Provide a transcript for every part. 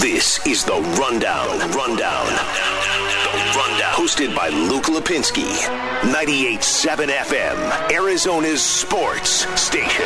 This is the Rundown. The Rundown. The Rundown. Hosted by Luke Lapinski. 98.7 FM. Arizona's sports station.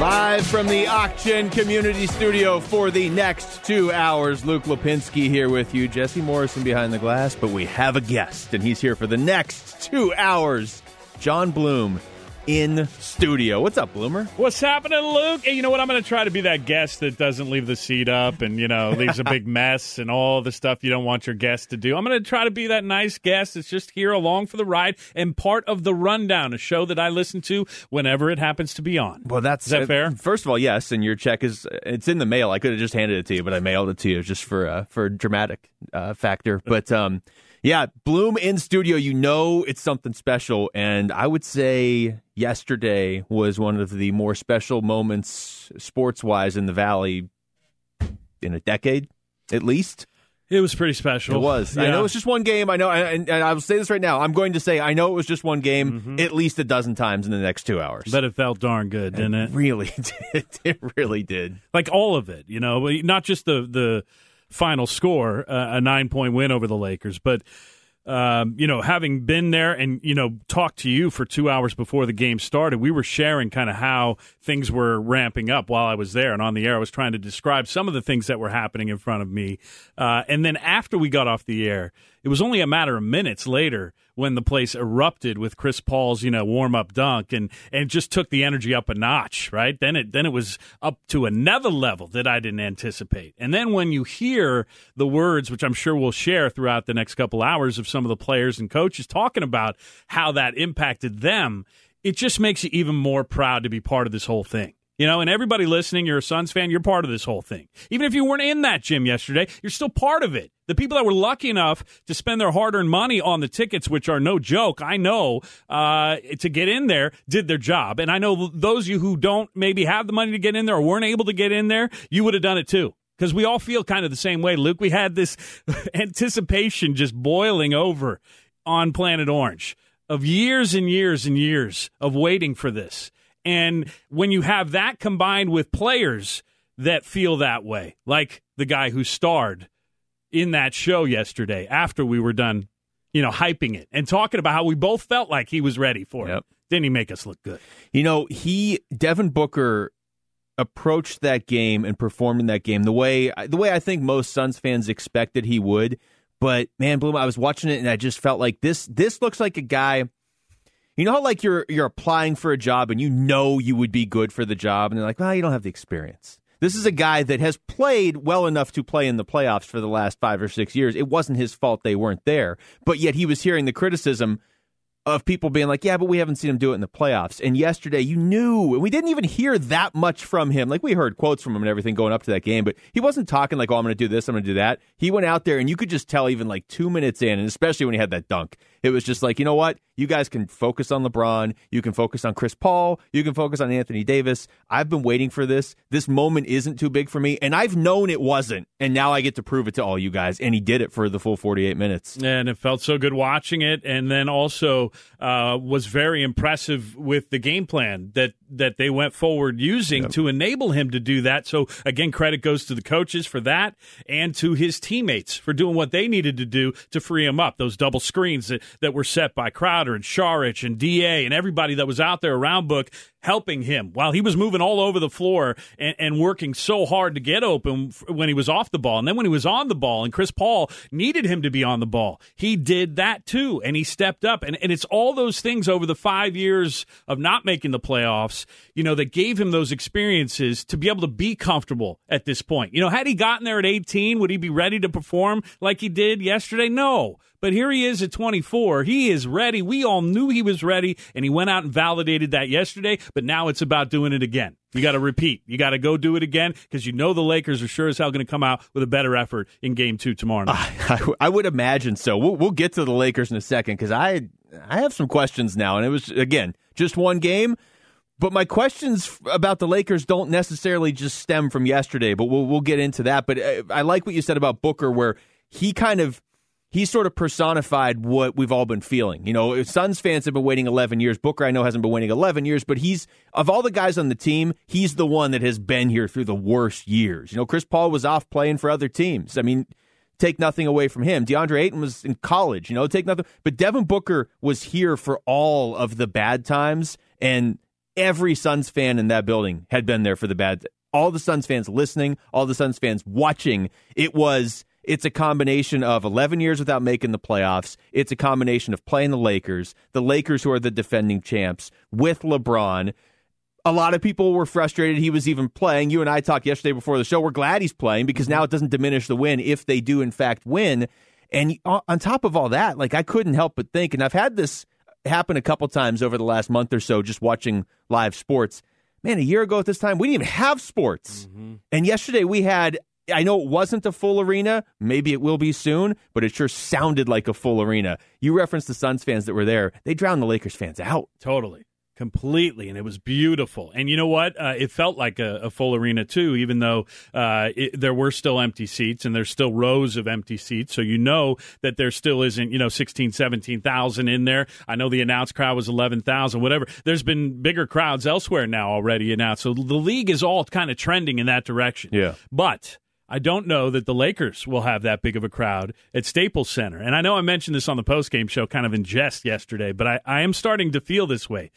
Live from the Auction Community Studio for the next two hours, Luke Lapinski here with you. Jesse Morrison behind the glass, but we have a guest, and he's here for the next two hours. Jon Bloom in studio. What's up, Bloomer? What's happening, Luke? Hey, you know what? I'm going to try to be that guest that doesn't leave the seat up and, you know, leaves a big mess and all the stuff you don't want your guest to do. I'm going to try to be that nice guest that's just here along for the ride and part of the rundown, a show that I listen to whenever it happens to be on. Well, that's Is that fair? First of all, yes, and your check is it's in the mail. I could have just handed it to you, but I mailed it to you just for uh, for dramatic uh, factor. But um, yeah, Bloom in studio. You know it's something special, and I would say yesterday was one of the more special moments sports wise in the Valley in a decade, at least. It was pretty special. It was. I Yeah. know it's just one game. I know, and, and I will say this right now. I'm going to say I know it was just one game mm-hmm. at least a dozen times in the next two hours. But it felt darn good, didn't it? really did. It really did. like all of it, you know, not just the the final score, uh, a nine point win over the Lakers, but um, you know, having been there and you know talked to you for two hours before the game started, we were sharing kind of how things were ramping up while I was there and on the air. I was trying to describe some of the things that were happening in front of me, uh, and then after we got off the air, it was only a matter of minutes later when the place erupted with Chris Paul's, you know, warm up dunk and and just took the energy up a notch, right? Then it then it was up to another level that I didn't anticipate. And then when you hear the words, which I'm sure we'll share throughout the next couple hours of some of the players and coaches talking about how that impacted them, it just makes you even more proud to be part of this whole thing. You know, and everybody listening, you're a Suns fan, you're part of this whole thing. Even if you weren't in that gym yesterday, you're still part of it. The people that were lucky enough to spend their hard earned money on the tickets, which are no joke, I know, uh, to get in there, did their job. And I know those of you who don't maybe have the money to get in there or weren't able to get in there, you would have done it too. Because we all feel kind of the same way, Luke. We had this anticipation just boiling over on Planet Orange of years and years and years of waiting for this. And when you have that combined with players that feel that way, like the guy who starred in that show yesterday after we were done, you know, hyping it and talking about how we both felt like he was ready for Yep. it. Didn't he make us look good? You know, he Devin Booker approached that game and performed in that game the way the way I think most Suns fans expected he would. But man, Bloom, I was watching it and I just felt like this this looks like a guy you know how like you're you're applying for a job and you know you would be good for the job and they're like, "Well, you don't have the experience." This is a guy that has played well enough to play in the playoffs for the last 5 or 6 years. It wasn't his fault they weren't there, but yet he was hearing the criticism of people being like, yeah, but we haven't seen him do it in the playoffs. And yesterday, you knew, and we didn't even hear that much from him. Like, we heard quotes from him and everything going up to that game, but he wasn't talking like, oh, I'm going to do this, I'm going to do that. He went out there, and you could just tell, even like two minutes in, and especially when he had that dunk, it was just like, you know what? You guys can focus on LeBron. You can focus on Chris Paul. You can focus on Anthony Davis. I've been waiting for this. This moment isn't too big for me, and I've known it wasn't. And now I get to prove it to all you guys. And he did it for the full 48 minutes. and it felt so good watching it and then also uh, was very impressive with the game plan that that they went forward using to enable him to do that so again credit goes to the coaches for that and to his teammates for doing what they needed to do to free him up those double screens that, were set by Crowder and Saric and DA and everybody that was out there around Book helping him while he was moving all over the floor and, and working so hard to get open when he was off the ball. And then when he was on the ball and Chris Paul needed him to be on the ball, he did that too. And he stepped up. And, and it's all those things over the five years of not making the playoffs, you know, that gave him those experiences to be able to be comfortable at this point. You know, had he gotten there at 18, would he be ready to perform like he did yesterday? No. But here he is at 24. He is ready. We all knew he was ready, and he went out and validated that yesterday. But now it's about doing it again. You got to repeat. You got to go do it again because you know the Lakers are sure as hell going to come out with a better effort in Game Two tomorrow night. I, I would imagine so. We'll, we'll get to the Lakers in a second because I I have some questions now, and it was again just one game. But my questions about the Lakers don't necessarily just stem from yesterday, but we'll we'll get into that. But uh, I like what you said about Booker, where he kind of he sort of personified what we've all been feeling. You know, Suns fans have been waiting 11 years. Booker, I know, hasn't been waiting 11 years, but he's, of all the guys on the team, he's the one that has been here through the worst years. You know, Chris Paul was off playing for other teams. I mean, take nothing away from him. DeAndre Ayton was in college, you know, take nothing. But Devin Booker was here for all of the bad times, and every Suns fan in that building had been there for the bad. All the Suns fans listening, all the Suns fans watching. It was it's a combination of 11 years without making the playoffs. It's a combination of playing the Lakers, the Lakers who are the defending champs, with LeBron. A lot of people were frustrated he was even playing. You and I talked yesterday before the show. We're glad he's playing because now it doesn't diminish the win if they do, in fact, win. And on top of all that, like I couldn't help but think, and I've had this happen a couple times over the last month or so just watching live sports. Man, a year ago at this time, we didn't even have sports. Mm-hmm. And yesterday we had I know it wasn't a full arena. Maybe it will be soon, but it sure sounded like a full arena. You referenced the Suns fans that were there. They drowned the Lakers fans out. Totally. Completely, and it was beautiful. And you know what? Uh, it felt like a, a, full arena too, even though uh, it, there were still empty seats and there's still rows of empty seats. So you know that there still isn't, you know, 16, 17,000 in there. I know the announced crowd was 11,000, whatever. There's been bigger crowds elsewhere now already announced. So the league is all kind of trending in that direction. Yeah. But I don't know that the Lakers will have that big of a crowd at Staples Center. And I know I mentioned this on the postgame show kind of in jest yesterday, but I, I am starting to feel this way.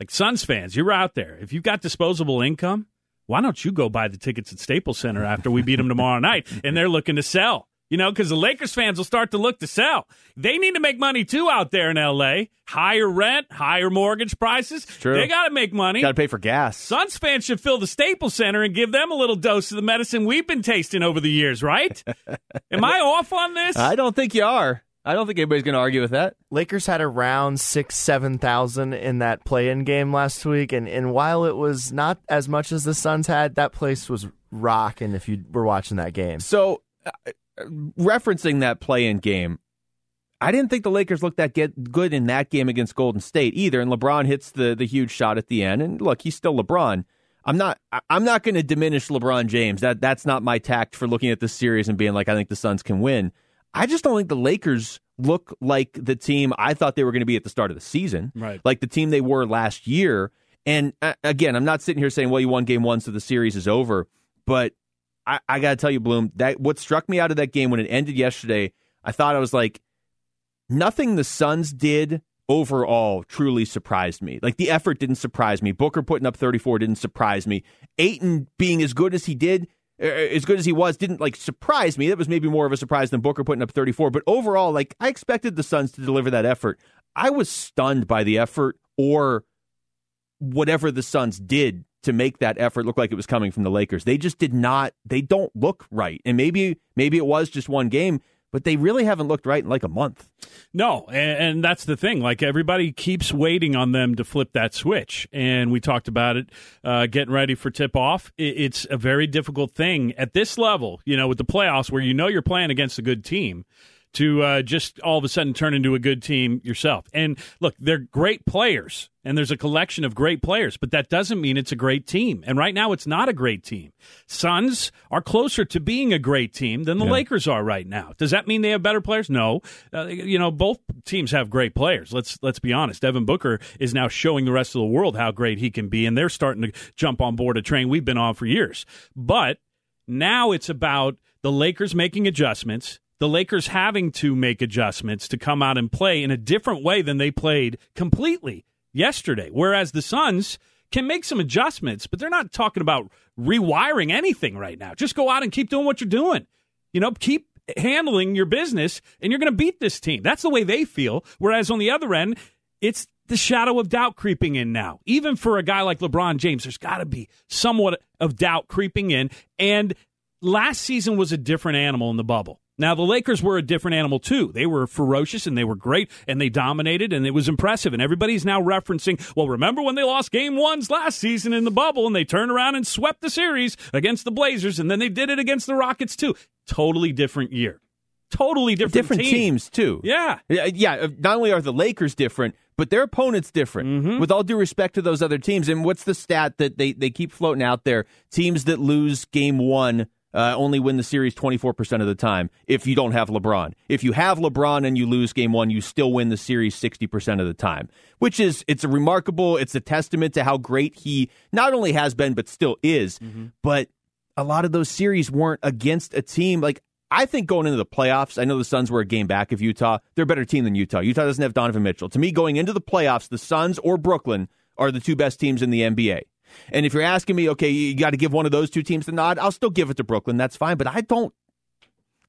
Like Suns fans, you're out there. If you've got disposable income, why don't you go buy the tickets at Staples Center after we beat them tomorrow night and they're looking to sell? You know, because the Lakers fans will start to look to sell. They need to make money too out there in L.A. Higher rent, higher mortgage prices. True. They got to make money. Got to pay for gas. Suns fans should fill the Staples Center and give them a little dose of the medicine we've been tasting over the years, right? Am I off on this? I don't think you are. I don't think anybody's going to argue with that. Lakers had around six, seven thousand in that play-in game last week, and and while it was not as much as the Suns had, that place was rocking. If you were watching that game, so. Uh, Referencing that play-in game, I didn't think the Lakers looked that get good in that game against Golden State either. And LeBron hits the the huge shot at the end. And look, he's still LeBron. I'm not I'm not going to diminish LeBron James. That that's not my tact for looking at this series and being like I think the Suns can win. I just don't think the Lakers look like the team I thought they were going to be at the start of the season. Right. Like the team they were last year. And uh, again, I'm not sitting here saying, well, you won game one, so the series is over. But I, I got to tell you, Bloom, that what struck me out of that game when it ended yesterday, I thought I was like, nothing the Suns did overall truly surprised me. Like the effort didn't surprise me. Booker putting up 34 didn't surprise me. Ayton being as good as he did, er, er, as good as he was, didn't like surprise me. That was maybe more of a surprise than Booker putting up 34. But overall, like I expected the Suns to deliver that effort. I was stunned by the effort or whatever the Suns did to make that effort look like it was coming from the Lakers. They just did not they don't look right. And maybe maybe it was just one game, but they really haven't looked right in like a month. No, and, and, that's the thing. Like everybody keeps waiting on them to flip that switch, and we talked about it, uh, getting ready for tip off. It, it's a very difficult thing at this level, you know, with the playoffs where you know you're playing against a good team to uh, just all of a sudden turn into a good team yourself. And look, they're great players, and there's a collection of great players, but that doesn't mean it's a great team. And right now, it's not a great team. Suns are closer to being a great team than the yeah. Lakers are right now. Does that mean they have better players? No. Uh, you know, both teams have great players. Let's let's be honest. Devin Booker is now showing the rest of the world how great he can be, and they're starting to jump on board a train we've been on for years. But now it's about the Lakers making adjustments the Lakers having to make adjustments to come out and play in a different way than they played completely yesterday. Whereas the Suns can make some adjustments, but they're not talking about rewiring anything right now. Just go out and keep doing what you're doing. You know, keep handling your business and you're going to beat this team. That's the way they feel. Whereas on the other end, it's the shadow of doubt creeping in now. Even for a guy like LeBron James, there's got to be somewhat of doubt creeping in. And last season was a different animal in the bubble. Now, the Lakers were a different animal, too. They were ferocious and they were great and they dominated and it was impressive. And everybody's now referencing, well, remember when they lost game ones last season in the bubble and they turned around and swept the series against the Blazers and then they did it against the Rockets, too. Totally different year. Totally different, different team. teams too. Yeah, yeah. Uh, not only are the Lakers different, but their opponents different. Mm-hmm. With all due respect to those other teams, and what's the stat that they they keep floating out there? Teams that lose game one uh, only win the series 24% of the time if you don't have LeBron. If you have LeBron and you lose game one, you still win the series 60% of the time, which is, it's a remarkable, it's a testament to how great he not only has been, but still is. Mm-hmm. But a lot of those series weren't against a team like I think going into the playoffs, I know the Suns were a game back of Utah. They're a better team than Utah. Utah doesn't have Donovan Mitchell. To me, going into the playoffs, the Suns or Brooklyn are the two best teams in the NBA. And if you're asking me, okay, you got to give one of those two teams the nod, I'll still give it to Brooklyn. That's fine. But I don't.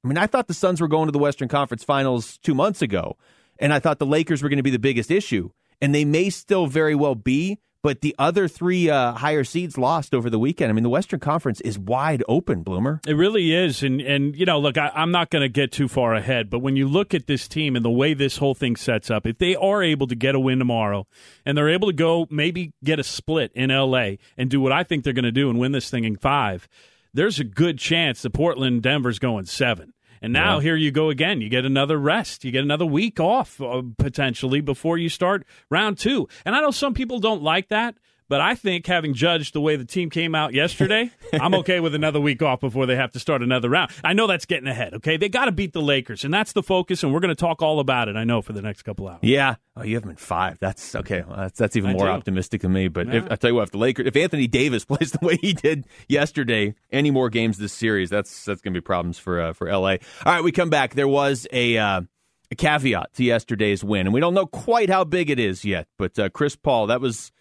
I mean, I thought the Suns were going to the Western Conference Finals two months ago, and I thought the Lakers were going to be the biggest issue, and they may still very well be but the other three uh, higher seeds lost over the weekend. I mean, the Western Conference is wide open, Bloomer. It really is, and and you know, look, I, am not going to get too far ahead, but when you look at this team and the way this whole thing sets up, if they are able to get a win tomorrow, and they're able to go maybe get a split in L.A. and do what I think they're going to do and win this thing in five, there's a good chance that Portland Denver's going seven. And now yeah. here you go again. You get another rest. You get another week off uh, potentially before you start round two. And I know some people don't like that. But I think, having judged the way the team came out yesterday, I'm okay with another week off before they have to start another round. I know that's getting ahead, okay? They got to beat the Lakers, and that's the focus, and we're going to talk all about it, I know, for the next couple hours. Yeah. Oh, you have them in five. That's okay. Well, that's, that's even I more do. optimistic than me. But yeah. if, I tell you what, if the Lakers, if Anthony Davis plays the way he did yesterday, any more games this series, that's that's going to be problems for uh, for LA. All right, we come back. There was a. Uh, a caveat to yesterday's win, and we don't know quite how big it is yet. But uh, Chris Paul, that was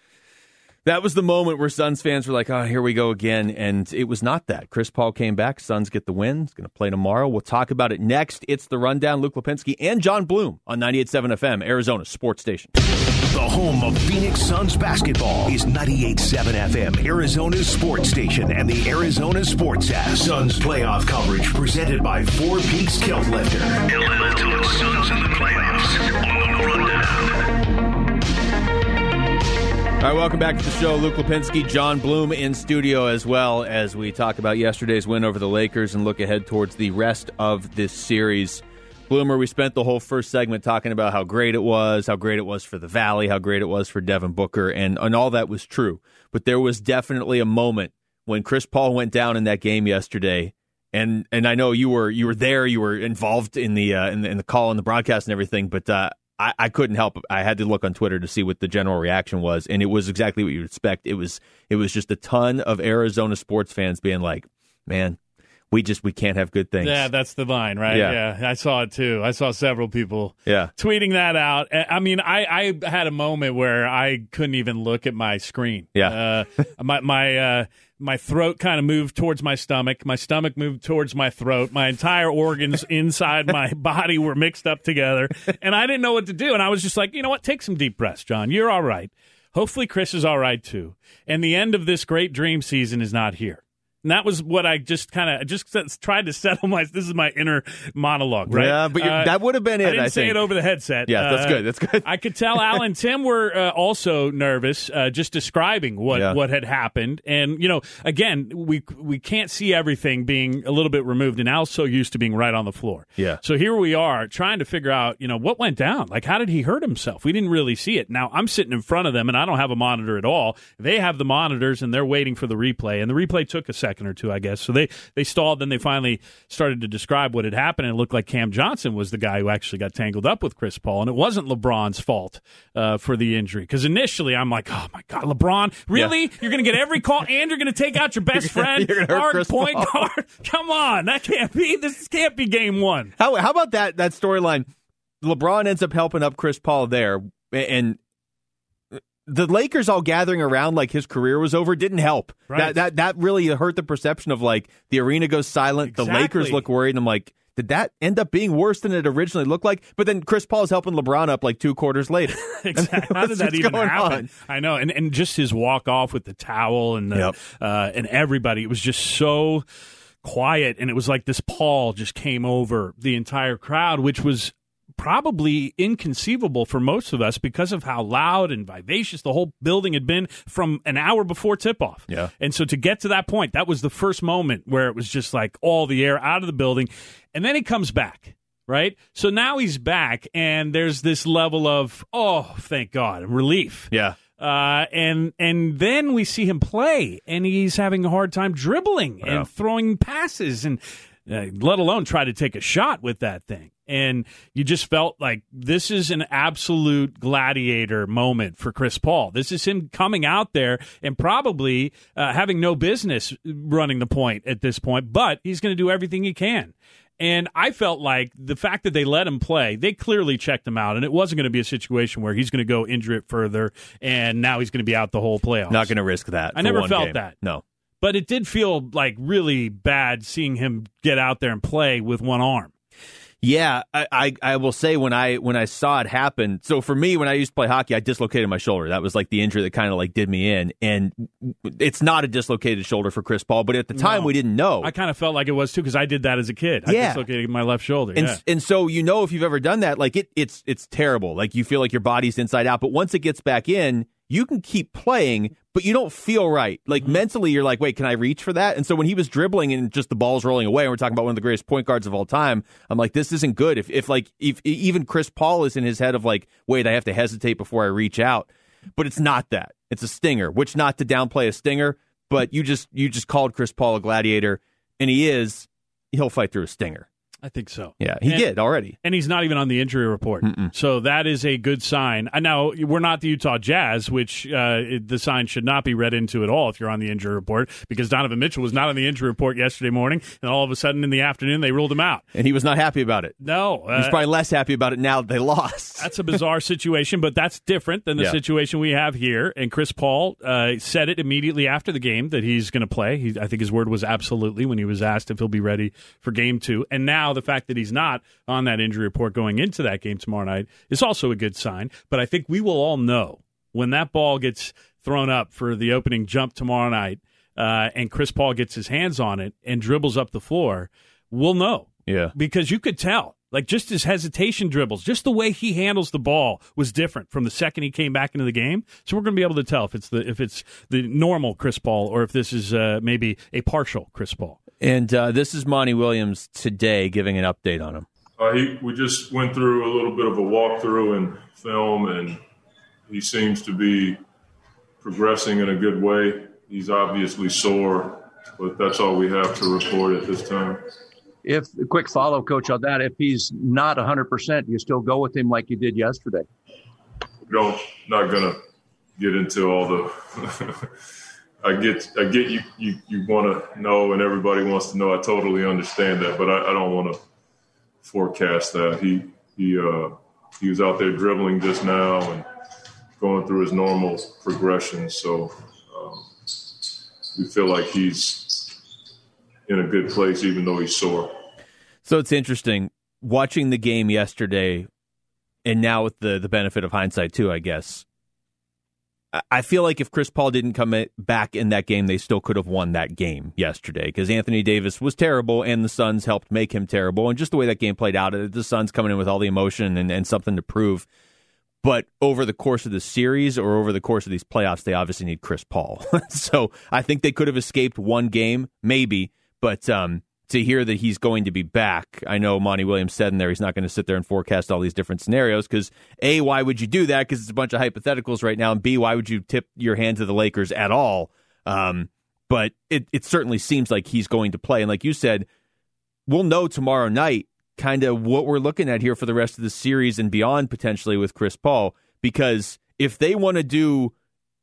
that was the moment where Suns fans were like, oh, here we go again. And it was not that. Chris Paul came back. Suns get the win. He's going to play tomorrow. We'll talk about it next. It's the rundown. Luke Lapinski and Jon Bloom on 98.7 FM, Arizona Sports Station. The home of Phoenix Suns basketball is 98.7 FM, Arizona's sports station, and the Arizona Sports app. Suns playoff coverage presented by Four Peaks Kilt Lifter. Atlanta Suns in the playoffs All right, welcome back to the show. Luke Lapinski, Jon Bloom in studio as well as we talk about yesterday's win over the Lakers and look ahead towards the rest of this series. Bloomer, we spent the whole first segment talking about how great it was, how great it was for the Valley, how great it was for Devin Booker, and, and all that was true. But there was definitely a moment when Chris Paul went down in that game yesterday. And and I know you were you were there, you were involved in the uh, in the, in the call and the broadcast and everything. But uh, I, I couldn't help. I had to look on Twitter to see what the general reaction was, and it was exactly what you'd expect. It was it was just a ton of Arizona sports fans being like, "Man, we just we can't have good things." Yeah, that's the line, right? Yeah, yeah I saw it too. I saw several people yeah tweeting that out. I mean, I I had a moment where I couldn't even look at my screen. Yeah, uh, my my. Uh, my throat kind of moved towards my stomach. My stomach moved towards my throat. My entire organs inside my body were mixed up together, and I didn't know what to do. And I was just like, you know what? Take some deep breaths, John. You're all right. Hopefully, Chris is all right too. And the end of this great dream season is not here. And that was what I just kind of just tried to settle my. This is my inner monologue, right? Yeah, but uh, that would have been it. I didn't I say think. it over the headset. Yeah, that's uh, good. That's good. I could tell Al and Tim were uh, also nervous, uh, just describing what yeah. what had happened. And you know, again, we we can't see everything being a little bit removed, and Al's so used to being right on the floor. Yeah. So here we are trying to figure out, you know, what went down. Like, how did he hurt himself? We didn't really see it. Now I'm sitting in front of them, and I don't have a monitor at all. They have the monitors, and they're waiting for the replay. And the replay took a second or two, I guess. So they they stalled. Then they finally started to describe what had happened, and it looked like Cam Johnson was the guy who actually got tangled up with Chris Paul, and it wasn't LeBron's fault uh, for the injury. Because initially, I'm like, oh my god, LeBron, really? Yeah. You're going to get every call, and you're going to take out your best friend, hard point Paul. guard? Come on, that can't be. This can't be game one. How how about that that storyline? LeBron ends up helping up Chris Paul there, and the Lakers all gathering around like his career was over didn't help. Right. That that that really hurt the perception of like the arena goes silent, exactly. the Lakers look worried, and I'm like, did that end up being worse than it originally looked like? But then Chris Paul is helping LeBron up like two quarters later. exactly. How did that even happen? On? I know, and and just his walk off with the towel and the, yep. uh, and everybody, it was just so quiet, and it was like this pall just came over the entire crowd, which was probably inconceivable for most of us because of how loud and vivacious the whole building had been from an hour before tip off. Yeah. And so to get to that point, that was the first moment where it was just like all the air out of the building. And then he comes back. Right? So now he's back, and there's this level of, oh, thank God, relief. Yeah. Uh, and and then we see him play, and he's having a hard time dribbling Yeah. and throwing passes, and uh, let alone try to take a shot with that thing. And you just felt like this is an absolute gladiator moment for Chris Paul. This is him coming out there and probably uh, having no business running the point at this point, but he's going to do everything he can. And I felt like the fact that they let him play, they clearly checked him out, and it wasn't going to be a situation where he's going to go injure it further, and now he's going to be out the whole playoffs. Not going to risk that. I never felt game. that. No. But it did feel like really bad seeing him get out there and play with one arm. Yeah, I, I, I will say when I when I saw it happen. So for me, when I used to play hockey, I dislocated my shoulder. That was like the injury that kind of like did me in. And it's not a dislocated shoulder for Chris Paul, but at the time No. we didn't know. I kind of felt like it was too because I did that as a kid. I Yeah. dislocated my left shoulder. and yeah. and so you know if you've ever done that, like it it's it's terrible. Like you feel like your body's inside out, but once it gets back in, you can keep playing, but you don't feel right. Like Mm-hmm. mentally, you're like, wait, can I reach for that? And so when he was dribbling and just the ball's rolling away, and we're talking about one of the greatest point guards of all time, I'm like, this isn't good. If if like if even Chris Paul is in his head of like, wait, I have to hesitate before I reach out, but it's not that. It's a stinger. Which not to downplay a stinger, but you just you just called Chris Paul a gladiator, and he is. He'll fight through a stinger. I think so. Yeah, he And- did already. And he's not even on the injury report. So that is a good sign. Now, we're not the Utah Jazz, which uh, the sign should not be read into at all if you're on the injury report, because Donovan Mitchell was not on the injury report yesterday morning, and all of a sudden in the afternoon they ruled him out. and he was not happy about it. No, He's uh, probably less happy about it now that they lost. That's a bizarre situation, but that's different than the Yeah. situation we have here. And Chris Paul uh, said it immediately after the game that he's going to play. He, I think his word was absolutely when he was asked if he'll be ready for game two. And now the fact that he's not on that injury report going into that game tomorrow night is also a good sign. But I think we will all know when that ball gets thrown up for the opening jump tomorrow night uh, and Chris Paul gets his hands on it and dribbles up the floor, we'll know yeah. because you could tell. Like just his hesitation dribbles, just the way he handles the ball was different from the second he came back into the game. So we're going to be able to tell if it's the if it's the normal Chris Paul or if this is uh, maybe a partial Chris Paul. And uh, this is Monty Williams today giving an update on him. Uh, he, we just went through a little bit of a walkthrough and film, and he seems to be progressing in a good way. He's obviously sore, but that's all we have to report at this time. If quick follow, coach, on that, if he's not 100%, you still go with him like you did yesterday. We don't not gonna get into all the. I get I get you you, you want to know, and everybody wants to know. I totally understand that, but I, I don't want to forecast that. He he uh, he was out there dribbling just now and going through his normal progression. So um, we feel like he's in a good place, even though he's sore. So it's interesting watching the game yesterday, and now with the the benefit of hindsight too, I guess. I- feel like if Chris Paul didn't come back in that game, they still could have won that game yesterday because Anthony Davis was terrible and the Suns helped make him terrible. And just the way that game played out, uh, the Suns coming in with all the emotion and, and something to prove. But over the course of the series or over the course of these playoffs, they obviously need Chris Paul. so I think they could have escaped one game, maybe. But um, to hear that he's going to be back, I know Monty Williams said in there he's not going to sit there and forecast all these different scenarios because A, why would you do that? Because it's a bunch of hypotheticals right now. And B, why would you tip your hand to the Lakers at all? Um, but it, it certainly seems like he's going to play. And like you said, we'll know tomorrow night kind of what we're looking at here for the rest of the series and beyond potentially with Chris Paul because if they want to do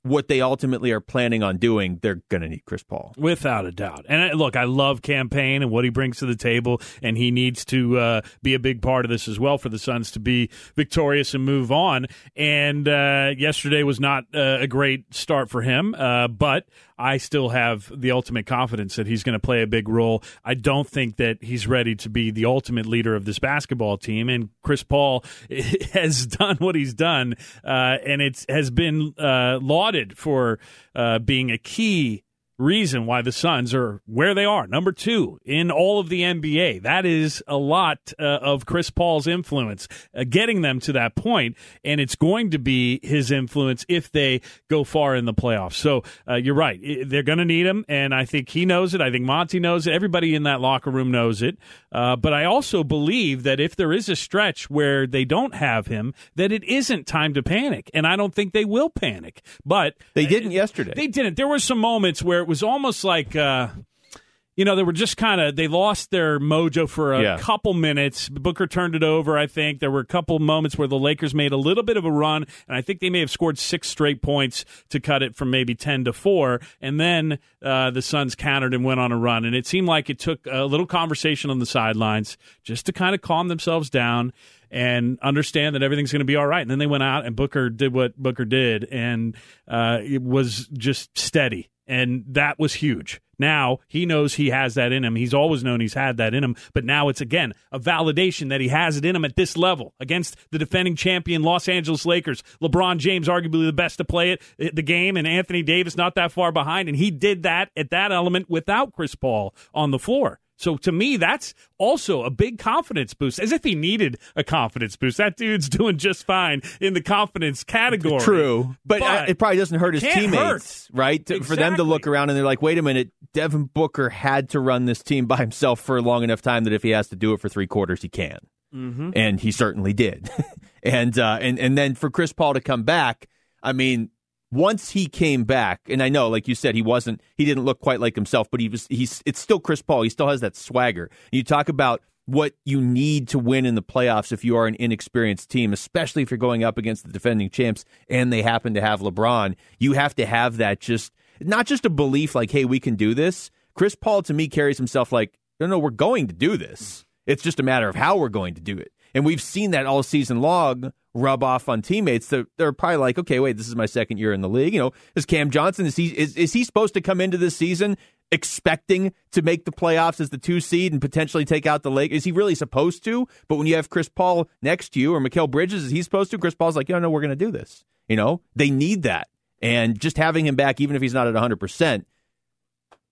what they ultimately are planning on doing, they're going to need Chris Paul. Without a doubt. And I, look, I love Cam Payne and what he brings to the table, and he needs to uh, be a big part of this as well for the Suns to be victorious and move on. And uh, yesterday was not uh, a great start for him, uh, but I still have the ultimate confidence that he's going to play a big role. I don't think that he's ready to be the ultimate leader of this basketball team, and Chris Paul has done what he's done, uh, and it has been uh, lauded for uh, being a key reason why the Suns are where they are, number two in all of the NBA. That is a lot uh, of Chris Paul's influence, uh, getting them to that point, and it's going to be his influence if they go far in the playoffs. So uh, you're right; they're going to need him, and I think he knows it. I think Monty knows it. Everybody in that locker room knows it. Uh, but I also believe that if there is a stretch where they don't have him, that it isn't time to panic, and I don't think they will panic. But they didn't yesterday. They didn't. There were some moments where it was almost like. Uh, you know, they were just kind of they lost their mojo for a Yeah. couple minutes. Booker turned it over. I think there were a couple moments where the Lakers made a little bit of a run, and I think they may have scored six straight points to cut it from maybe ten to four. And then uh, the Suns countered and went on a run, and it seemed like it took a little conversation on the sidelines just to kind of calm themselves down and understand that everything's going to be all right. And then they went out and Booker did what Booker did, and uh, it was just steady. And that was huge. Now he knows he has that in him. He's always known he's had that in him, but now it's again a validation that he has it in him at this level against the defending champion Los Angeles Lakers. LeBron James, arguably the best to play it uh, the game, and Anthony Davis not that far behind, and he did that at that element without Chris Paul on the floor. So to me, that's also a big confidence boost, as if he needed a confidence boost. That dude's doing just fine in the confidence category. True, but, uh, it probably doesn't hurt his teammates, right? To- For them to look around and they're like, "Wait a minute, Devin Booker had to run this team by himself for a long enough time that if he has to do it for three quarters, he can." Mhm. and he certainly did. and uh, and and then for Chris Paul to come back, I mean, once he came back, and I know, like you said, he wasn't, he didn't look quite like himself, but he was, he's, it's still Chris Paul. He still has that swagger. You talk about what you need to win in the playoffs if you are an inexperienced team, especially if you're going up against the defending champs and they happen to have LeBron. You have to have that just not just a belief like, hey, we can do this. Chris Paul to me carries himself like, no, no, we're going to do this. It's just a matter of how we're going to do it. And we've seen that all season long rub off on teammates that they're probably like, okay, wait, this is my second year in the league. You know, is Cam Johnson is he is, is he supposed to come into this season expecting to make the playoffs as the two seed and potentially take out the Lake? Is he really supposed to? But when you have Chris Paul next to you or Mikal Bridges, is he supposed to? Chris Paul's like, yeah, no, we're going to do this. You know, they need that. And just having him back, even if he's not at 100%,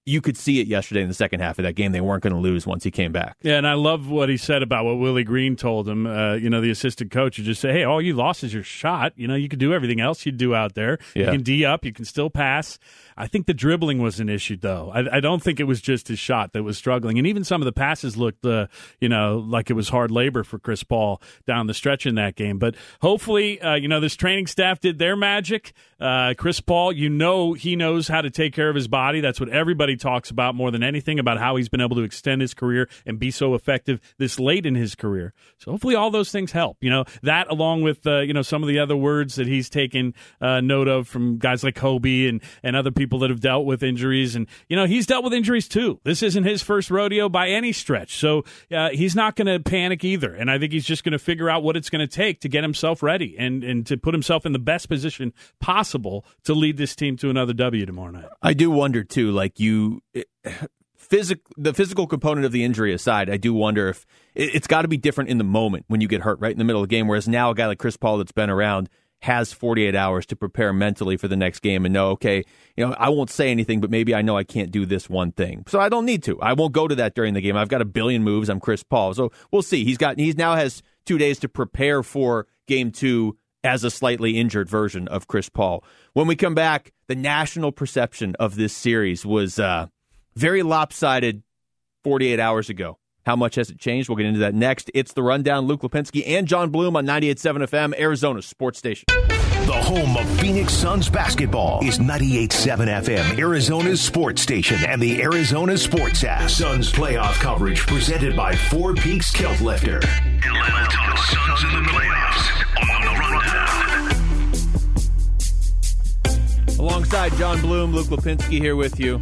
you could see it yesterday in the second half of that game. They weren't going to lose once he came back. Yeah, and I love what he said about what Willie Green told him. Uh, you know, the assistant coach would just say, "Hey, all you lost is your shot. You know, you could do everything else you'd do out there. You can d up, you can still pass." I think the dribbling was an issue, though. I, I don't think it was just his shot that was struggling, and even some of the passes looked, uh, you know, like it was hard labor for Chris Paul down the stretch in that game. But hopefully, uh, you know, this training staff did their magic. Uh, Chris Paul, you know, he knows how to take care of his body. That's what everybody talks about more than anything about how he's been able to extend his career and be so effective this late in his career. So hopefully, all those things help. You know, that along with uh, you know some of the other words that he's taken uh, note of from guys like Kobe and and other people that have dealt with injuries, and you know he's dealt with injuries too. This isn't his first rodeo by any stretch, so uh, he's not going to panic either. And I think he's just going to figure out what it's going to take to get himself ready and and to put himself in the best position possible to lead this team to another W tomorrow night. I do wonder too, like you, physic, the physical component of the injury aside, I do wonder if it, it's got to be different in the moment when you get hurt right in the middle of the game. Whereas now, a guy like Chris Paul that's been around has 48 hours to prepare mentally for the next game and know, okay, you know, I won't say anything, but maybe I know I can't do this one thing, so I don't need to. I won't go to that during the game. I've got a billion moves. I'm Chris Paul, so we'll see. He's got he's now has two days to prepare for game two as a slightly injured version of Chris Paul. When we come back, the national perception of this series was uh, very lopsided 48 hours ago. How much has it changed? We'll get into that next. It's the rundown. Luke Lapinski and Jon Bloom on 98.7 FM, Arizona Sports Station. The home of Phoenix Suns basketball is 98.7 FM, Arizona's sports station and the Arizona Sports app. Suns playoff coverage presented by Four Peaks Kilt Lifter. And let's talk Suns in the playoffs Alongside Jon Bloom, Luke Lapinski here with you,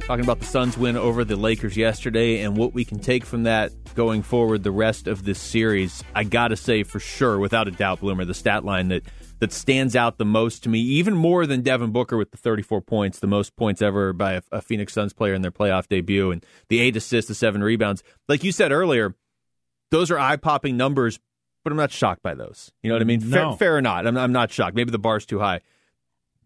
talking about the Suns' win over the Lakers yesterday and what we can take from that going forward the rest of this series. I got to say for sure, without a doubt, Bloomer, the stat line that that stands out the most to me, even more than Devin Booker with the 34 points, the most points ever by a, a Phoenix Suns player in their playoff debut, and the eight assists, the seven rebounds. Like you said earlier, those are eye popping numbers, but I'm not shocked by those. You know what I mean? No. Fair, fair or not, I'm, I'm not shocked. Maybe the bar's too high.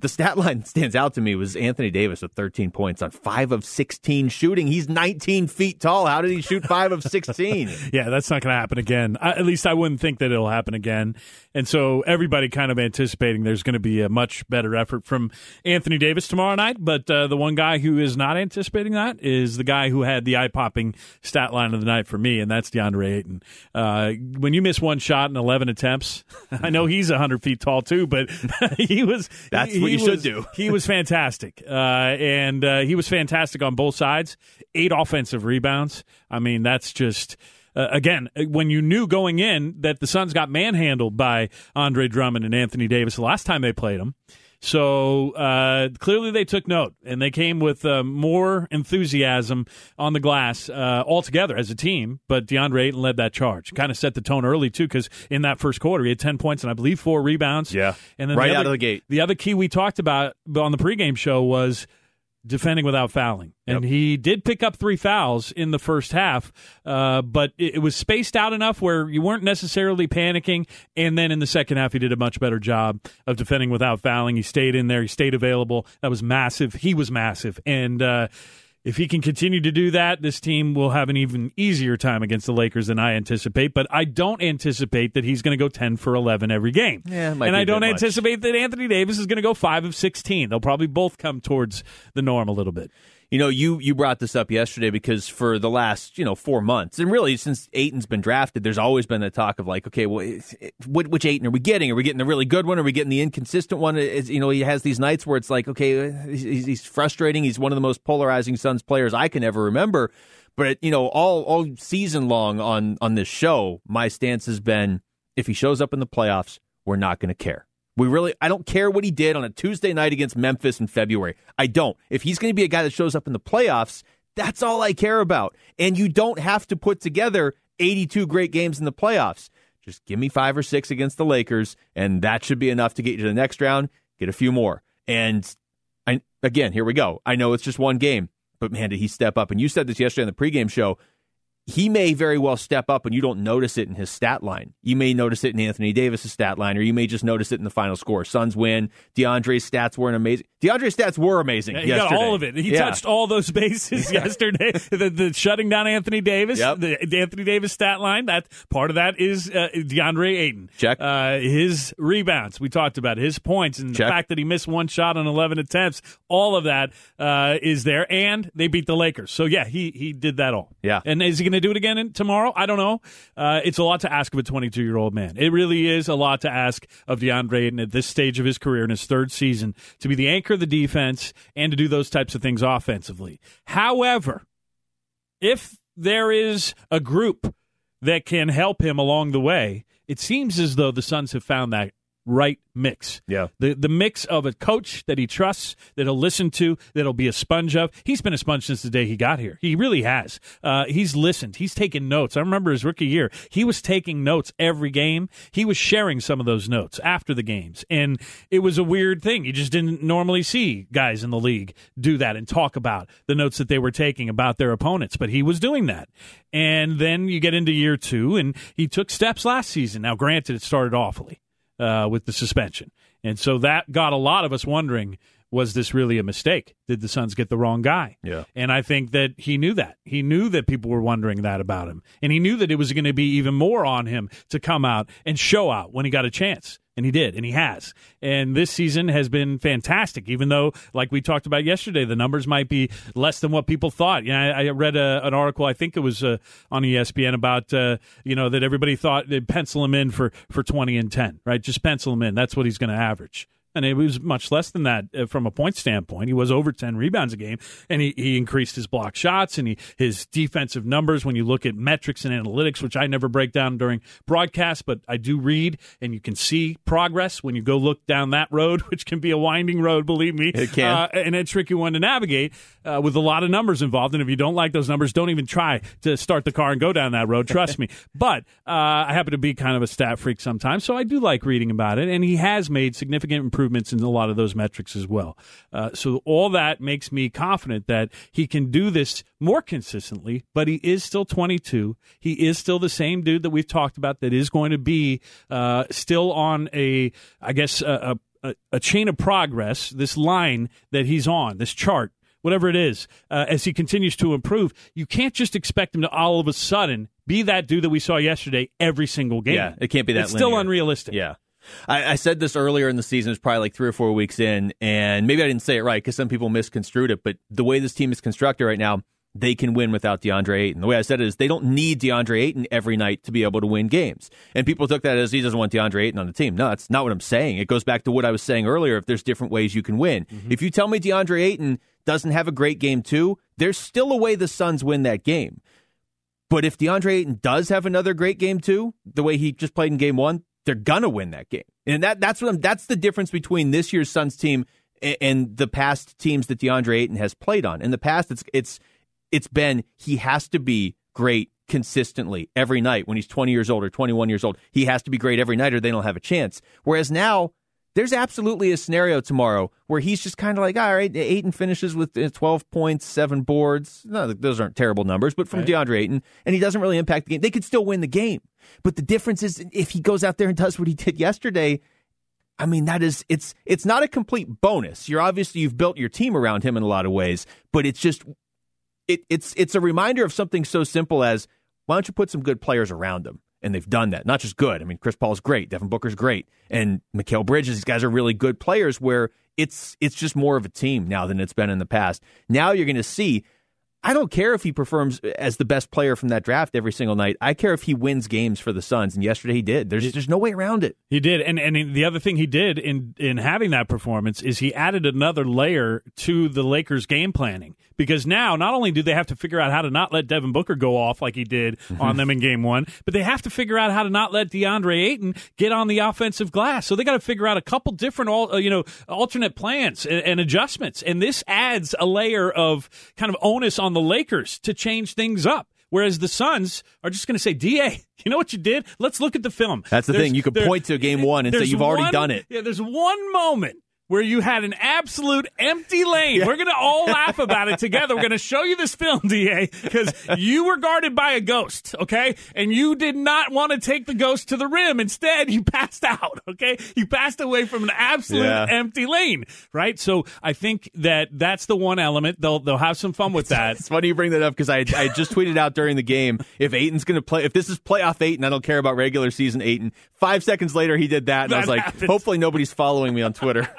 The stat line stands out to me was Anthony Davis with 13 points on five of 16 shooting. He's 19 feet tall. How did he shoot five of 16? Yeah, that's not going to happen again. I, at least I wouldn't think that it'll happen again. And so everybody kind of anticipating there's going to be a much better effort from Anthony Davis tomorrow night. But uh, the one guy who is not anticipating that is the guy who had the eye popping stat line of the night for me, and that's DeAndre Ayton. Uh, when you miss one shot in 11 attempts, I know he's 100 feet tall too, but he was. That's he, what you he should do. he was fantastic, uh, and uh, he was fantastic on both sides. Eight offensive rebounds. I mean, that's just. Uh, again, when you knew going in that the Suns got manhandled by Andre Drummond and Anthony Davis the last time they played them, so uh, clearly they took note and they came with uh, more enthusiasm on the glass uh, altogether as a team. But DeAndre Ayton led that charge, kind of set the tone early too, because in that first quarter he had ten points and I believe four rebounds. Yeah. and then Right the out of the gate. The other key we talked about on the pregame show was defending without fouling. And Yep. he did pick up three fouls in the first half, uh, but it, it was spaced out enough where you weren't necessarily panicking. And then in the second half, he did a much better job of defending without fouling. He stayed in there, he stayed available. That was massive. He was massive. And, uh, if he can continue to do that, this team will have an even easier time against the Lakers than I anticipate. But I don't anticipate that he's going to go 10 for 11 every game. Yeah, and I don't much. anticipate that Anthony Davis is going to go 5 of 16. They'll probably both come towards the norm a little bit. You know, you you brought this up yesterday because for the last you know four months, and really since Ayton's been drafted, there's always been the talk of like, okay, well, it, which, Ayton are we getting? Are we getting the really good one? Are we getting the inconsistent one? You know, he has these nights where it's like, okay, he's, he's frustrating. He's one of the most polarizing Suns players I can ever remember. But you know, all all season long on on this show, my stance has been if he shows up in the playoffs, we're not going to care. We really, I don't care what he did on a Tuesday night against Memphis in February. I don't. If he's going to be a guy that shows up in the playoffs, that's all I care about. And you don't have to put together 82 great games in the playoffs. Just give me five or six against the Lakers, and that should be enough to get you to the next round, get a few more. And I, again, here we go. I know it's just one game, but man, did he step up? And you said this yesterday on the pregame show he may very well step up and you don't notice it in his stat line. You may notice it in Anthony Davis' stat line, or you may just notice it in the final score. Suns win. DeAndre's stats weren't amazing. DeAndre's stats were amazing. He yesterday. got all of it. He Yeah. touched all those bases yesterday. The, the shutting down Anthony Davis, Yep. the, the Anthony Davis stat line. That part of that is uh, DeAndre Ayton. Check. Uh, his rebounds. We talked about his points and Check. the fact that he missed one shot on eleven attempts. All of that uh, is there, and they beat the Lakers. So yeah, he he did that all. Yeah. And is he going to do it again in, tomorrow? I don't know. Uh, it's a lot to ask of a 22 year old man. It really is a lot to ask of DeAndre Ayton at this stage of his career in his third season to be the anchor of the defense and to do those types of things offensively. However, if there is a group that can help him along the way, it seems as though the Suns have found that right mix. Yeah. The the mix of a coach that he trusts, that he'll listen to, that'll be a sponge of. He's been a sponge since the day he got here. He really has. Uh, he's listened. He's taken notes. I remember his rookie year. He was taking notes every game. He was sharing some of those notes after the games. And it was a weird thing. You just didn't normally see guys in the league do that and talk about the notes that they were taking about their opponents. But he was doing that. And then you get into year two, and he took steps last season. Now, granted, it started awfully uh, with the suspension. And so that got a lot of us wondering was this really a mistake? Did the Suns get the wrong guy? Yeah. And I think that he knew that. He knew that people were wondering that about him. And he knew that it was going to be even more on him to come out and show out when he got a chance. And he did, and he has. And this season has been fantastic, even though, like we talked about yesterday, the numbers might be less than what people thought. Yeah, I, I read a, an article, I think it was uh, on ESPN, about uh, you know that everybody thought they'd pencil him in for for twenty and ten, right? Just pencil him in. That's what he's going to average. And it was much less than that uh, from a point standpoint. He was over 10 rebounds a game, and he, he increased his block shots and he, his defensive numbers. When you look at metrics and analytics, which I never break down during broadcast, but I do read, and you can see progress when you go look down that road, which can be a winding road, believe me. It can. Uh, and a tricky one to navigate uh, with a lot of numbers involved. And if you don't like those numbers, don't even try to start the car and go down that road. Trust me. But uh, I happen to be kind of a stat freak sometimes, so I do like reading about it. And he has made significant improvements in a lot of those metrics as well. Uh, so all that makes me confident that he can do this more consistently. But he is still 22. He is still the same dude that we've talked about that is going to be uh, still on a, I guess, a, a a, a chain of progress, this line that he's on, this chart, whatever it is, uh, as he continues to improve, you can't just expect him to all of a sudden be that dude that we saw yesterday every single game. Yeah, it can't be that. It's still linear. unrealistic. Yeah. I, I said this earlier in the season. It's probably like three or four weeks in, and maybe I didn't say it right because some people misconstrued it. But the way this team is constructed right now, they can win without DeAndre Ayton. The way I said it is they don't need DeAndre Ayton every night to be able to win games. And people took that as he doesn't want DeAndre Ayton on the team. No, that's not what I'm saying. It goes back to what I was saying earlier. If there's different ways you can win, mm-hmm. if you tell me DeAndre Ayton doesn't have a great game too, there's still a way the Suns win that game. But if DeAndre Ayton does have another great game too, the way he just played in game one, they're gonna win that game. And that that's what I'm, that's the difference between this year's Suns team and, and the past teams that DeAndre Ayton has played on. In the past, it's it's it's been he has to be great consistently every night when he's 20 years old or 21 years old. He has to be great every night or they don't have a chance. Whereas now, there's absolutely a scenario tomorrow where he's just kind of like, all right, Ayton finishes with uh, 12 points, seven boards. No, those aren't terrible numbers, but from DeAndre Ayton, and he doesn't really impact the game. They could still win the game. But the difference is if he goes out there and does what he did yesterday, I mean, that is it's it's not a complete bonus. You're obviously you've built your team around him in a lot of ways, but it's just it, it's it's a reminder of something so simple as why don't you put some good players around them? And they've done that. Not just good. I mean, Chris Paul's great, Devin Booker's great, and Mikal Bridges. These guys are really good players. Where it's it's just more of a team now than it's been in the past. Now you're going to see. I don't care if he performs as the best player from that draft every single night. I care if he wins games for the Suns, and yesterday he did. There's there's no way around it. He did, and and the other thing he did in in having that performance is he added another layer to the Lakers' game planning because now not only do they have to figure out how to not let Devin Booker go off like he did on them in Game One, but they have to figure out how to not let DeAndre Ayton get on the offensive glass. So they got to figure out a couple different all uh, you know alternate plans and, and adjustments, and this adds a layer of kind of onus on the Lakers to change things up. Whereas the Suns are just going to say, "Da, you know what you did? Let's look at the film." That's the There's- thing. You could point to game one and say you've already one- done it. Yeah, there's one moment where you had an absolute empty lane. We're going to all laugh about it together. We're going to show you this film, DA, because you were guarded by a ghost, okay? And you did not want to take the ghost to the rim. Instead, you passed out, okay? You passed away from an absolute Yeah. empty lane, right? So I think that that's the one element. They'll they'll have some fun with that. It's funny you bring that up because I I just tweeted out during the game if Ayton's going to play if this is playoff Ayton, I don't care about regular season Ayton. Five seconds later, he did that, and I was like, happened. hopefully nobody's following me on Twitter.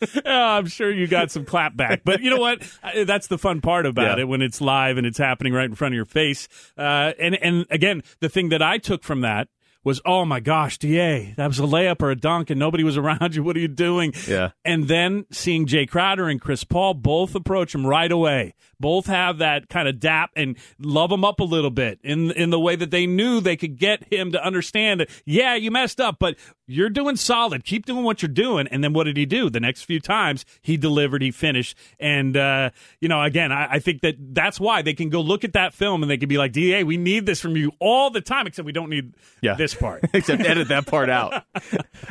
Oh, I'm sure you got some clapback, but you know what? That's the fun part about Yeah. it when it's live and it's happening right in front of your face. Uh, and and again, the thing that I took from that was, oh my gosh, Da, that was a layup or a dunk, and nobody was around you. What are you doing? Yeah. And then seeing Jae Crowder and Chris Paul both approach him right away, both have that kind of dap and love him up a little bit in in the way that they knew they could get him to understand that. Yeah, you messed up, but you're doing solid. Keep doing what you're doing. And then what did he do? The next few times he delivered, he finished, and uh, you know, again, I, I think that that's why they can go look at that film and they can be like, Da, we need this from you all the time, except we don't need Yeah. this part. Except edit that part out.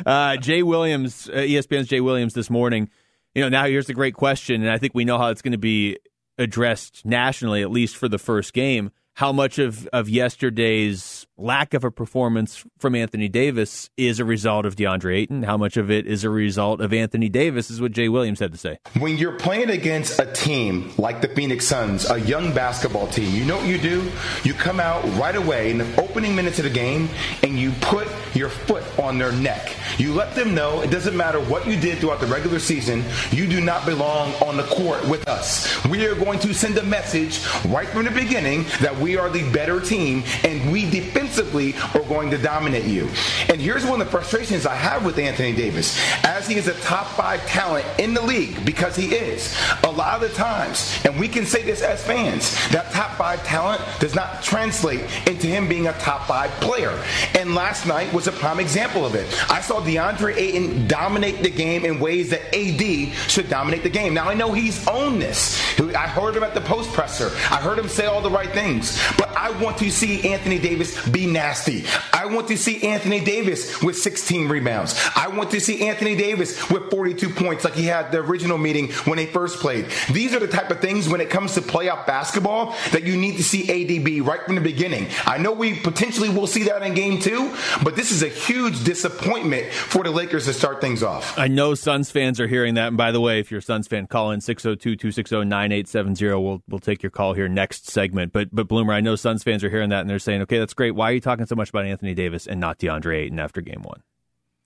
Uh, Jay Williams, uh, ESPN's Jay Williams this morning. You know, now here's the great question, and I think we know how it's going to be addressed nationally, at least for the first game. How much of, of yesterday's lack of a performance from Anthony Davis is a result of DeAndre Ayton? How much of it is a result of Anthony Davis, is what Jay Williams had to say. When you're playing against a team like the Phoenix Suns, a young basketball team, you know what you do? You come out right away in the opening minutes of the game and you put your foot on their neck. You let them know it doesn't matter what you did throughout the regular season, you do not belong on the court with us. We are going to send a message right from the beginning that we are the better team and we defensively are going to dominate you. And here's one of the frustrations I have with Anthony Davis. As he is a top five talent in the league, because he is, a lot of the times, and we can say this as fans, that top five talent does not translate into him being a top five player. And last night was a prime example of it. I saw DeAndre Ayton dominate the game in ways that AD should dominate the game. Now I know he's owned this. I heard him at the post presser. I heard him say all the right things. But I want to see Anthony Davis be nasty. I want to see Anthony Davis with 16 rebounds. I want to see Anthony Davis with 42 points like he had the original meeting when they first played. These are the type of things when it comes to playoff basketball that you need to see ADB right from the beginning. I know we potentially will see that in game two, but this is a huge disappointment for the Lakers to start things off. I know Suns fans are hearing that. And by the way, if you're a Suns fan, call in 602 260 9870. We'll take your call here next segment. But but Bloomer, I know Suns fans are hearing that and they're saying, okay, that's great. Why are you talking so much about Anthony Davis and not DeAndre Ayton after game one?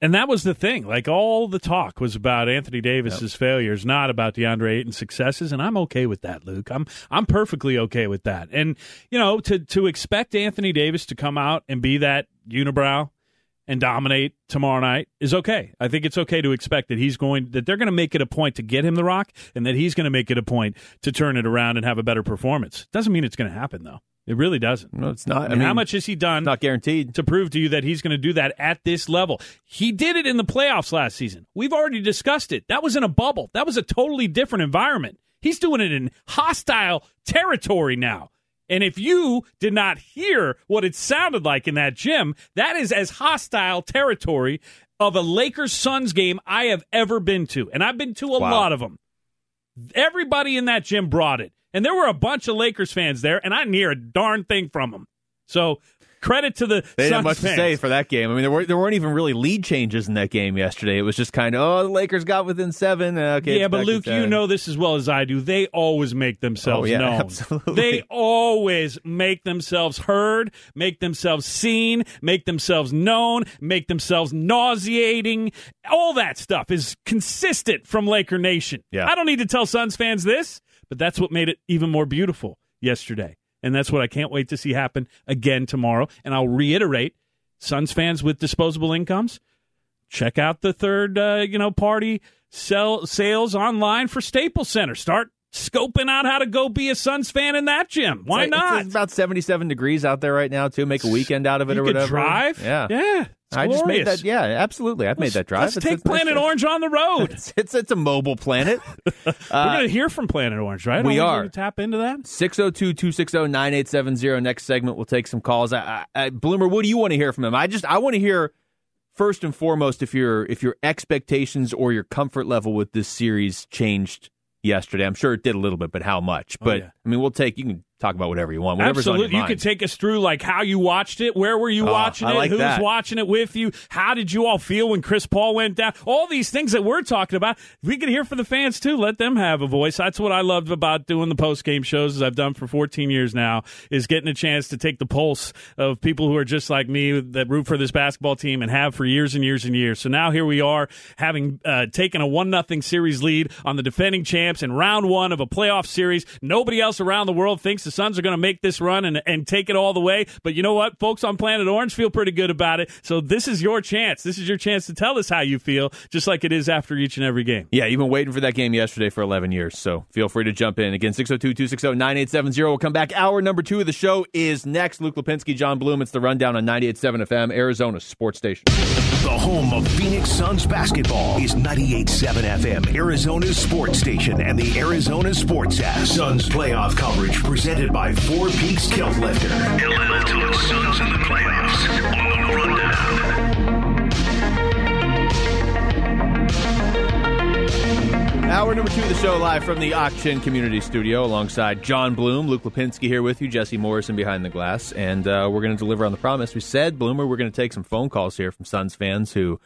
And that was the thing. Like all the talk was about Anthony Davis's yep. failures, not about DeAndre Ayton's successes, and I'm okay with that, Luke. I'm I'm perfectly okay with that. And you know, to to expect Anthony Davis to come out and be that unibrow and dominate tomorrow night is okay. I think it's okay to expect that he's going that they're going to make it a point to get him the rock and that he's going to make it a point to turn it around and have a better performance. Doesn't mean it's going to happen though. It really doesn't. No, it's not. I, I mean, how much has he done? Not guaranteed to prove to you that he's going to do that at this level. He did it in the playoffs last season. We've already discussed it. That was in a bubble. That was a totally different environment. He's doing it in hostile territory now. And if you did not hear what it sounded like in that gym, that is as hostile territory of a Lakers Suns game I have ever been to. And I've been to a wow. lot of them. Everybody in that gym brought it. And there were a bunch of Lakers fans there, and I didn't hear a darn thing from them. So credit to the they didn't have much fans. to say for that game. I mean, there weren't there weren't even really lead changes in that game yesterday. It was just kind of oh, the Lakers got within seven. Okay, yeah, but Luke, you know this as well as I do. They always make themselves oh, yeah, known. Absolutely. They always make themselves heard, make themselves seen, make themselves known, make themselves nauseating. All that stuff is consistent from Laker Nation. Yeah. I don't need to tell Suns fans this. But that's what made it even more beautiful yesterday. And that's what I can't wait to see happen again tomorrow. And I'll reiterate Suns fans with disposable incomes, check out the third uh, you know party sell sales online for Staples Center. Start scoping out how to go be a Suns fan in that gym. Why it's, not? It's about 77 degrees out there right now, too. Make a weekend out of it you or whatever. drive? Yeah. Yeah. I just made that. Yeah, absolutely. I've made that drive. Let's it's, take Planet it's, Orange on the road. It's, it's, it's a mobile planet. We're going to uh, hear from Planet Orange, right? We are. Tap into that. 602 260 9870. Next segment, we'll take some calls. I, I, I, Bloomer, what do you want to hear from him? I just, I want to hear first and foremost if your if your expectations or your comfort level with this series changed yesterday. I'm sure it did a little bit, but how much? Oh, but yeah. I mean, we'll take. You can talk about whatever you want. Whatever's Absolutely, on your you could take us through like how you watched it, where were you Oh, watching I it, like who's that. watching it with you, how did you all feel when Chris Paul went down? All these things that we're talking about, we can hear from the fans too. Let them have a voice. That's what I loved about doing the post game shows, as I've done for 14 years now, is getting a chance to take the pulse of people who are just like me that root for this basketball team and have for years and years and years. So now here we are, having uh, taken a one nothing series lead on the defending champs in round one of a playoff series. Nobody else around the world thinks the Suns are going to make this run and, and take it all the way. But you know what? Folks on Planet Orange feel pretty good about it. So this is your chance. This is your chance to tell us how you feel, just like it is after each and every game. Yeah, you've been waiting for that game yesterday for 11 years, so feel free to jump in. Again, 602 260 9870. We'll come back. Hour number two of the show is next. Luke Lapinski, Jon Bloom. It's the rundown on 98.7 FM, Arizona Sports Station. The home of Phoenix Suns basketball is 98.7 FM, Arizona's sports station, and the Arizona Sports app. Suns playoff coverage presented by Four Peaks Kilt Lifter. The Suns in the playoffs Hour number two of the show, live from the Auction Community Studio, alongside Jon Bloom, Luke Lapinski here with you, Jesse Morrison behind the glass, and uh, we're going to deliver on the promise. We said, Bloomer, we're going to take some phone calls here from Suns fans who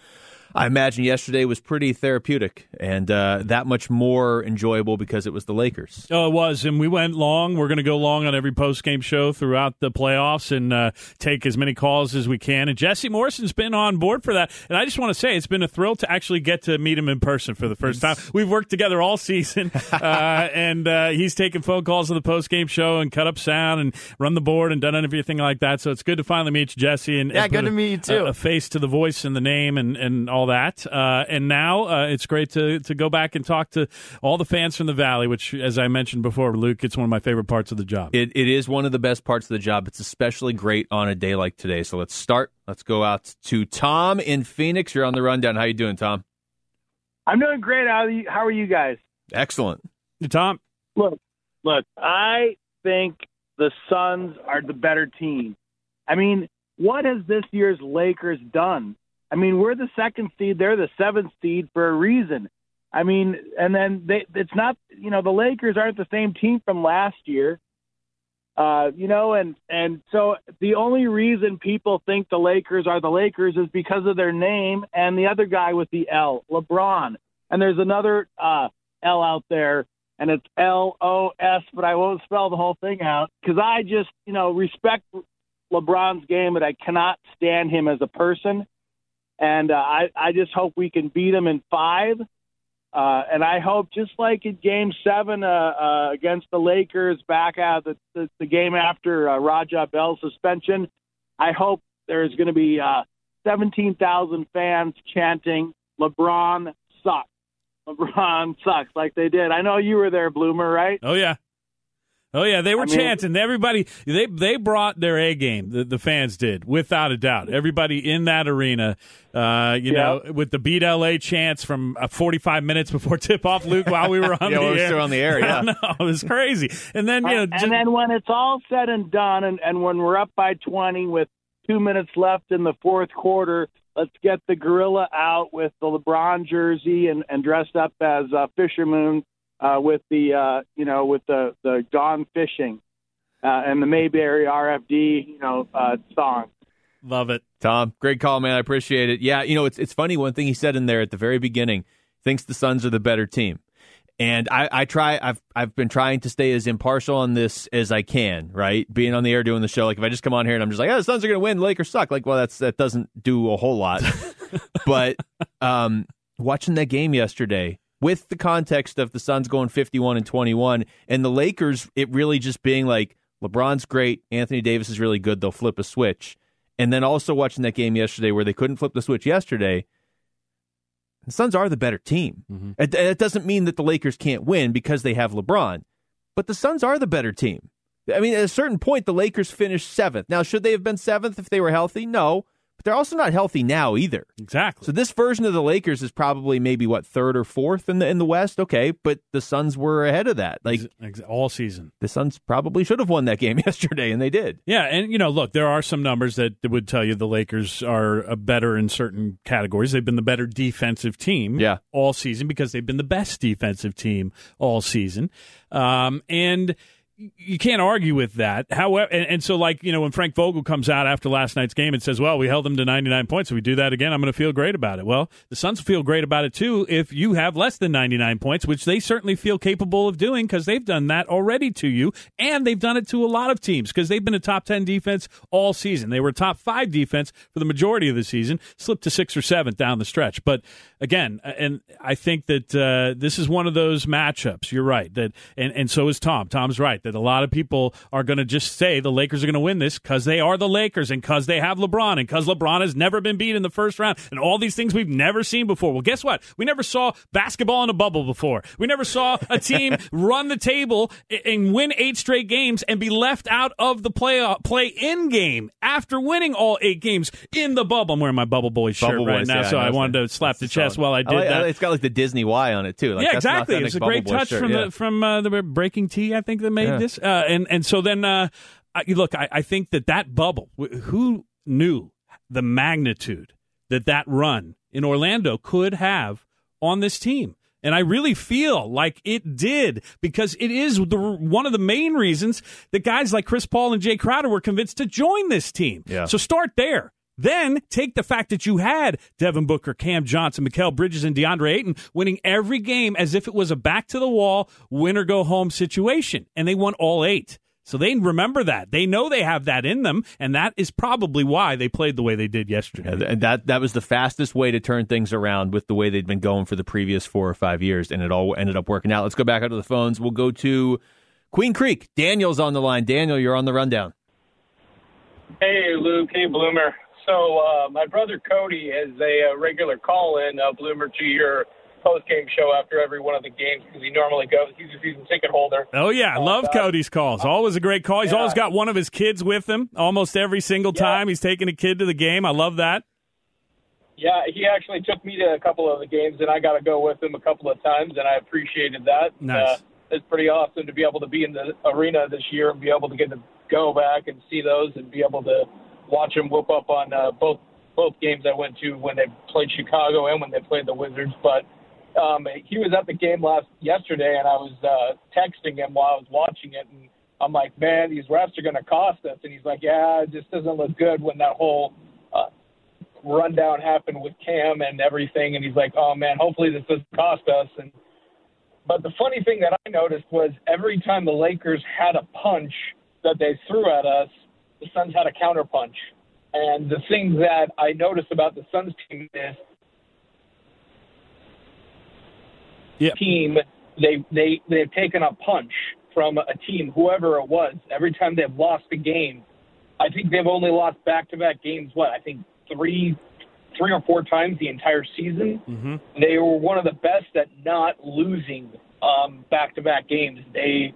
I imagine yesterday was pretty therapeutic and uh, that much more enjoyable because it was the Lakers. Oh, it was, and we went long. We're going to go long on every post game show throughout the playoffs and uh, take as many calls as we can. And Jesse Morrison's been on board for that. And I just want to say it's been a thrill to actually get to meet him in person for the first time. We've worked together all season, uh, and uh, he's taken phone calls on the post game show and cut up sound and run the board and done everything like that. So it's good to finally meet you, Jesse. And Yeah, and good put to a- meet you, too. A, a face to the voice and the name and, and all that. Uh, and now uh, it's great to, to go back and talk to all the fans from the Valley, which, as I mentioned before, Luke, it's one of my favorite parts of the job. It, it is one of the best parts of the job. It's especially great on a day like today. So let's start. Let's go out to Tom in Phoenix. You're on the rundown. How you doing, Tom? I'm doing great. How are you, how are you guys? Excellent. Tom, Look, look. I think the Suns are the better team. I mean, what has this year's Lakers done? I mean, we're the second seed, they're the seventh seed for a reason. I mean, and then they, it's not, you know, the Lakers aren't the same team from last year. Uh, you know, and and so the only reason people think the Lakers are the Lakers is because of their name and the other guy with the L, LeBron. And there's another uh, L out there, and it's L O S, but I won't spell the whole thing out because I just, you know, respect LeBron's game, but I cannot stand him as a person. And uh, I, I just hope we can beat them in five. Uh, and I hope, just like in Game Seven uh, uh, against the Lakers, back out the, the, the game after uh, Raja Bell's suspension, I hope there's going to be uh, 17,000 fans chanting "LeBron sucks." LeBron sucks, like they did. I know you were there, Bloomer, right? Oh yeah. Oh yeah, they were I mean- chanting. Everybody they they brought their A game. The, the fans did, without a doubt. Everybody in that arena, uh, you know, with the beat LA chants from uh, 45 minutes before tip off, Luke, while we were on Yeah, the we were air. still on the air, yeah. Know, it was crazy. And then you know, and, just- and then when it's all said and done, and, and when we're up by 20 with two minutes left in the fourth quarter, let's get the gorilla out with the LeBron jersey and, and dressed up as uh, fisherman uh, with the uh, you know with the the gone fishing uh, and the Mayberry RFD you know uh, song. love it. Tom, great call, man. I appreciate it. Yeah, you know, it's it's funny. One thing he said in there at the very beginning, thinks the Suns are the better team, and I, I try. I've I've been trying to stay as impartial on this as I can. Right, being on the air doing the show. Like if I just come on here and I'm just like, oh, the Suns are going to win, Lakers suck. Like, well, that's that doesn't do a whole lot. but um, watching that game yesterday. With the context of the Suns going 51 and 21 and the Lakers, it really just being like LeBron's great, Anthony Davis is really good, they'll flip a switch. And then also watching that game yesterday where they couldn't flip the switch yesterday, the Suns are the better team. Mm-hmm. It, it doesn't mean that the Lakers can't win because they have LeBron, but the Suns are the better team. I mean, at a certain point, the Lakers finished seventh. Now, should they have been seventh if they were healthy? No, but they're also not healthy now either. Exactly. So this version of the Lakers is probably maybe what third or fourth in the in the West. Okay, but the Suns were ahead of that. Like Ex- all season. the Suns probably should have won that game yesterday, and they did. Yeah, and you know, look, there are some numbers that would tell you the Lakers are uh, better in certain categories. They've been the better defensive team, Yeah. all season because they've been the best defensive team all season, um, and you can't argue with that. However, and, and so like you know, when Frank Vogel comes out after last night's game and says, "Well, we held them to 99 points. If we do that again, I'm going to feel great about it." Well, the Suns will feel great about it too if you have less than 99 points, which they certainly feel capable of doing because they've done that already to you, and they've done it to a lot of teams because they've been a top 10 defense all season. They were top five defense for the majority of the season, slipped to six or seven down the stretch. But again, and I think that uh, this is one of those matchups. You're right that, and and so is Tom. Tom's right that a lot of people are going to just say the Lakers are going to win this because they are the Lakers and because they have LeBron and because LeBron has never been beat in the first round and all these things we've never seen before. Well, guess what? We never saw basketball in a bubble before. We never saw a team run the table and win eight straight games and be left out of the play play in game after winning all eight games in the bubble. I'm wearing my Bubble boy shirt Bubble right Boys, now, yeah, so I I wanted to slap the chest solid. while I did like- that. It's got like the Disney Y on it too. Like, yeah, exactly. It's a great touch shirt, from yeah. the from uh, the BreakingT, I think that made Yeah. This. Uh, and and so then, uh, I- look, I, I think that that bubble. Who knew the magnitude that that run in Orlando could have on this team? And I really feel like it did because it is the, one of the main reasons that guys like Chris Paul and Jae Crowder were convinced to join this team. Yeah. So start there. Then take the fact that you had Devin Booker, Cam Johnson, Mikal Bridges, and DeAndre Ayton winning every game as if it was a back to the wall, win or go home situation. And they won all eight. So they remember that. They know they have that in them. And that is probably why they played the way they did yesterday. Yeah, and that that was the fastest way to turn things around with the way they'd been going for the previous four or five years, and it all ended up working out. Let's go back out to the phones. We'll go to Queen Creek. Daniel's on the line. Daniel, you're on the rundown. Hey, Luke. Hey, Bloomer. So, uh, my brother Cody is a, uh regular call in, uh, Bloomer, to your post game show after every one of the games because he normally goes. He's a season ticket holder. Oh yeah, I love uh, Cody's calls. Always a great call. He's yeah. always got one of his kids with him. Almost every single Yeah. time he's taking a kid to the game. I love that. Yeah, he actually took me to a couple of the games, and I got to go with him a couple of times, and I appreciated that. Nice. Uh, it's pretty awesome to be able to be in the arena this year and be able to get to go back and see those and be able to watch them whoop up on uh, both both games I went to when they played Chicago and when they played the Wizards. But um, he was at the game last yesterday, and I was uh, texting him while I was watching it, and I'm like, man, these refs are going to cost us. And he's like, yeah, it just doesn't look good when that whole uh, rundown happened with Cam and everything. And he's like, oh man, hopefully this doesn't cost us. And but the funny thing that I noticed was every time the Lakers had a punch that they threw at us, the Suns had a counter punch. And the thing that I noticed about the Suns team is yeah. team they they they've taken a punch from a team, whoever it was, every time they've lost a game. I think they've only lost back to back games, what, I think three three or four times the entire season. Mm-hmm. They were one of the best at not losing back to back games. They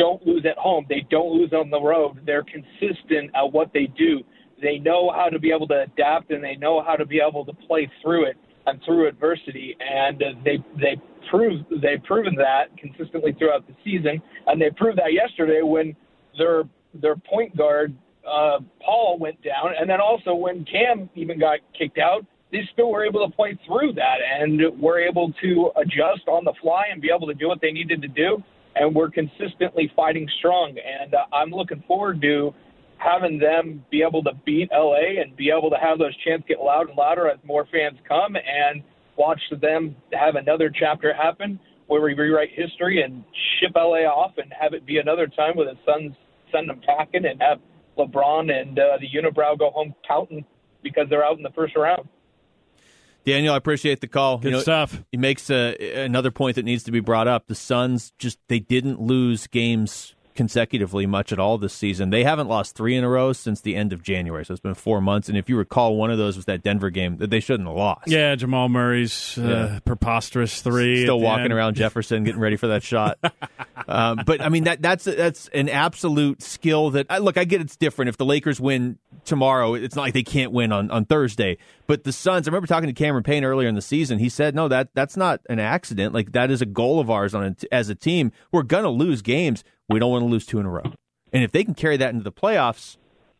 don't lose at home. They don't lose on the road. They're consistent at what they do. They know how to be able to adapt and they know how to be able to play through it and through adversity. And they they prove they've proven that consistently throughout the season. And they proved that yesterday when their their point guard uh, Paul went down, and then also when Cam even got kicked out, they still were able to play through that and were able to adjust on the fly and be able to do what they needed to do. And we're consistently fighting strong. And uh, I'm looking forward to having them be able to beat LA and be able to have those chants get louder and louder as more fans come and watch them have another chapter happen where we rewrite history and ship LA off and have it be another time where the Suns send them packing and have LeBron and uh, the unibrow go home counting because they're out in the first round. Daniel, I appreciate the call. Good you know, stuff. He makes uh, another point that needs to be brought up. The Suns just they didn't lose games consecutively much at all this season. They haven't lost three in a row since the end of January, so it's been four months. And if you recall, one of those was that Denver game that they shouldn't have lost. Yeah, Jamal Murray's uh, Yeah. preposterous three. Still walking end. around Jefferson, getting ready for that shot. um, but I mean that that's that's an absolute skill that I, look. I get it's different. If the Lakers win tomorrow, it's not like they can't win on, on Thursday. But the Suns, I remember talking to Cameron Payne earlier in the season. He said, "No, that that's not an accident. Like that is a goal of ours on a, as a team. We're gonna lose games. We don't want to lose two in a row. And if they can carry that into the playoffs."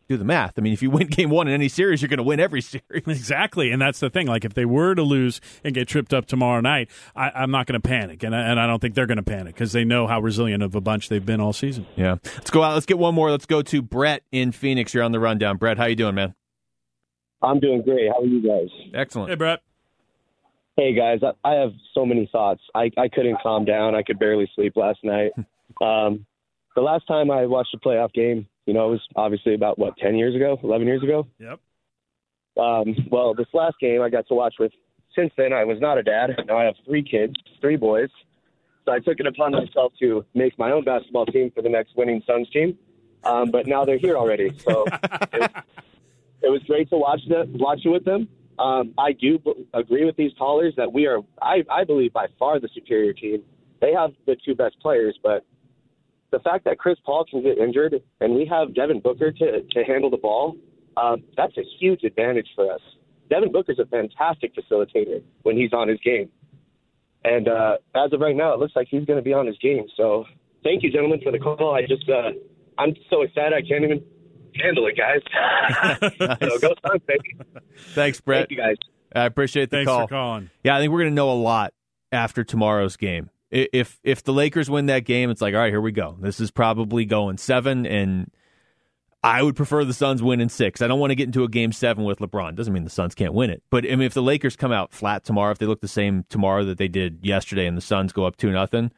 Do the math. I mean, if you win game one in any series, you're going to win every series. Exactly, and that's the thing. Like, if they were to lose and get tripped up tomorrow night, I, I'm not going to panic, and I, and I don't think they're going to panic because they know how resilient of a bunch they've been all season. Yeah. Let's go out. Let's get one more. Let's go to Brett in Phoenix. You're on the rundown. Brett, how you doing, man? I'm doing great. How are you guys? Excellent. Hey, Brett. Hey guys, I, I have so many thoughts. I, I couldn't calm down. I could barely sleep last night. um, the last time I watched a playoff game, you know, it was obviously about what ten years ago, eleven years ago. Yep. Um, well, this last game I got to watch with. Since then, I was not a dad. Now I have three kids, three boys. So I took it upon myself to make my own basketball team for the next winning Suns team. Um, but now they're here already, so it, it was great to watch the watch it with them. Um, I do b- agree with these callers that we are, I, I believe, by far the superior team. They have the two best players, but the fact that Chris Paul can get injured and we have Devin Booker to, to handle the ball, um, that's a huge advantage for us. Devin Booker's a fantastic facilitator when he's on his game. And uh, as of right now, it looks like he's going to be on his game. So thank you, gentlemen, for the call. I just, uh, I'm so excited I can't even handle it, guys. so go Suns, baby. Thanks, Brett. Thank you, guys. I appreciate the Thanks call. for calling. Yeah, I think we're going to know a lot after tomorrow's game. If if the Lakers win that game, it's like, all right, here we go. This is probably going seven, and I would prefer the Suns win in six. I don't want to get into a game seven with LeBron. Doesn't mean the Suns can't win it, but I mean, if the Lakers come out flat tomorrow, if they look the same tomorrow that they did yesterday, and the Suns go up two nothing,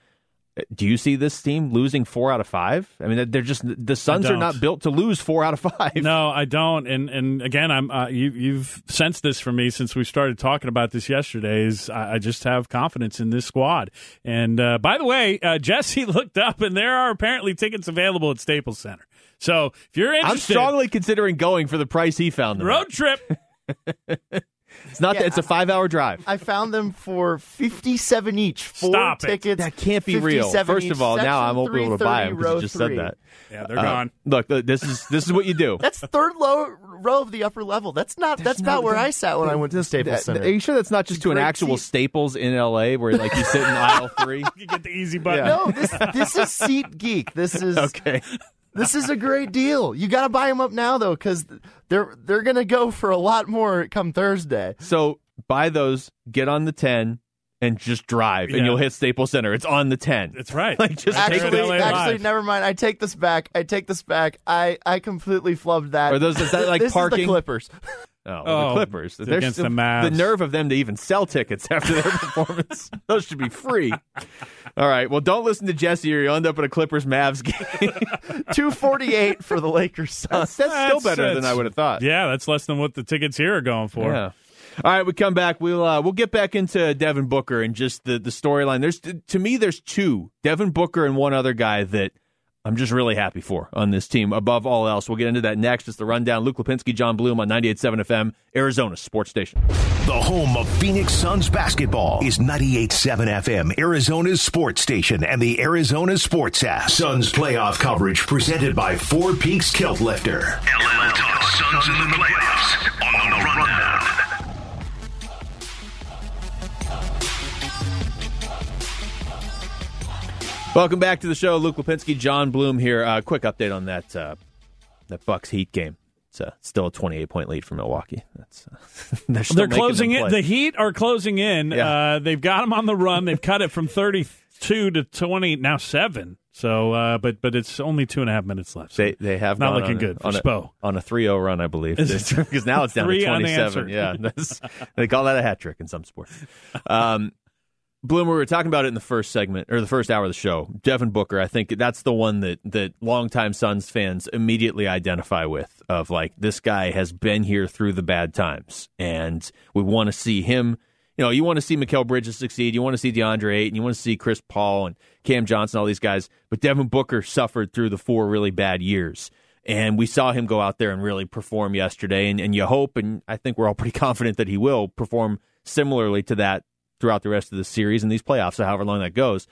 do you see this team losing four out of five? I mean, they're just the Suns are don't. built to lose four out of five. No, I don't. And and again, I'm uh, you you've sensed this from me since we started talking about this yesterday. Is I, I just have confidence in this squad. And uh, by the way, uh, Jesse looked up, and there are apparently tickets available at Staples Center. So if you're interested, I'm strongly considering going for the price he found them. road trip. It's not. Yeah, that, it's a five-hour drive. I found them for fifty-seven each. Four Stop it. tickets. That can't be real. First each. of all, now I Section won't be able to buy 330, them because you just three. said that. Yeah, they're Uh, gone. Look, look, this is this is what you do. That's third low row of the upper level. That's not. That's, about not- where I sat when I went to the Staples That- Center. Are you sure that's not just to an actual seat. Staples in LA where like you sit in aisle three? You get the easy button. no, this this is SeatGeek. This is Okay. This is a great deal. You got to buy them up now though, because they're they're gonna go for a lot more come Thursday. So buy those, get on the ten, and just drive, Yeah. and you'll hit Staples Center. It's on the ten. That's right. Like just They're take Actually, the, actually, Live. never mind. I take this back. I take this back. I I completely flubbed that. Are those- is that like this Is parking? the Clippers. Oh, Oh, the Clippers. They're against still- the Mavs. The nerve of them to even sell tickets after their performance. Those should be free. All right. Well, don't listen to Jesse, or you'll end up at a Clippers Mavs game. Two forty eight for the Lakers. that's Suns. that's still That's- better than I would have thought. Yeah, that's less than what the tickets here are going for. Yeah. All right, we come back. We'll uh, we'll get back into Devin Booker and just the the storyline. There's to me, there's two Devin Booker and one other guy that I'm just really happy for on this team. Above all else, we'll get into that next. It's the rundown. Luke Lapinski, Jon Bloom on 98.7 FM, Arizona Sports Station. The home of Phoenix Suns basketball is 98.7 FM, Arizona's sports station and the Arizona Sports app. Suns playoff coverage presented by Four Peaks Kilt Lifter. LL Talk Suns in the playoffs on the rundown. Welcome back to the show. Luke Lapinski, Jon Bloom here. Uh, quick update on that uh, that Bucks Heat game. It's uh, still a 28 point lead for Milwaukee. That's uh, they're, They're closing in. The Heat are closing in. Yeah. Uh, they've got them on the run. They've cut it from 32 to 20, now seven. So, uh, but but it's only two and a half minutes left. So They they have not looking a- good for on a, on a 3-0 run, I believe, because now it's down to 27. Yeah, they call that a hat trick in some sports. Um, Bloom, we were talking about it in the first segment or the first hour of the show. Devin Booker, I think that's the one that that longtime Suns fans immediately identify with. Of like this guy has been here through the bad times, and we want to see him. You know, you want to see Mikal Bridges succeed. You want to see DeAndre Ayton. You want to see Chris Paul and Cam Johnson, all these guys. But Devin Booker suffered through the four really bad years. And we saw him go out there and really perform yesterday. And, and you hope, and I think we're all pretty confident that he will perform similarly to that throughout the rest of the series and these playoffs, so however long that goes.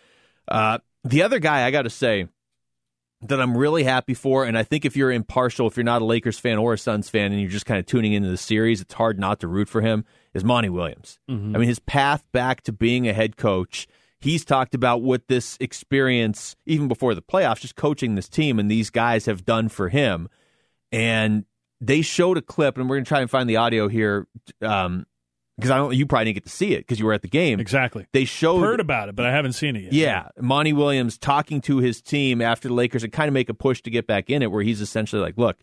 Uh, the other guy, I got to say, that I'm really happy for, and I think if you're impartial, if you're not a Lakers fan or a Suns fan, and you're just kind of tuning into the series, it's hard not to root for him. Is Monty Williams? I mean, his path back to being a head coach. He's talked about what this experience, even before the playoffs, just coaching this team and these guys have done for him. And they showed a clip, and we're going to try and find the audio here, um, because I don't. You probably didn't get to see it because you were at the game. Exactly. They showed Heard about it, but I haven't seen it yet. yeah, Monty Williams talking to his team after the Lakers and kind of make a push to get back in it, where he's essentially like, "Look,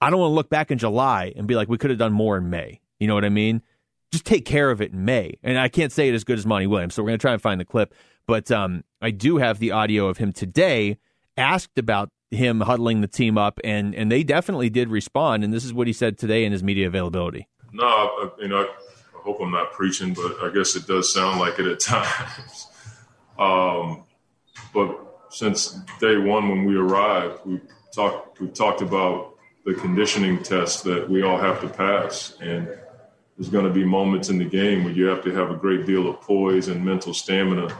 I don't want to look back in July and be like we could have done more in May. You know what I mean? Just take care of it in May." And I can't say it as good as Monty Williams, so we're going to try and find the clip. But um, I do have the audio of him today asked about him huddling the team up, and and they definitely did respond. And this is what he said today in his media availability. No, I, you know, I, hope I'm not preaching, but I guess it does sound like it at times. Um, but since day one, when we arrived, we talked we talked about the conditioning test that we all have to pass, and there's going to be moments in the game where you have to have a great deal of poise and mental stamina.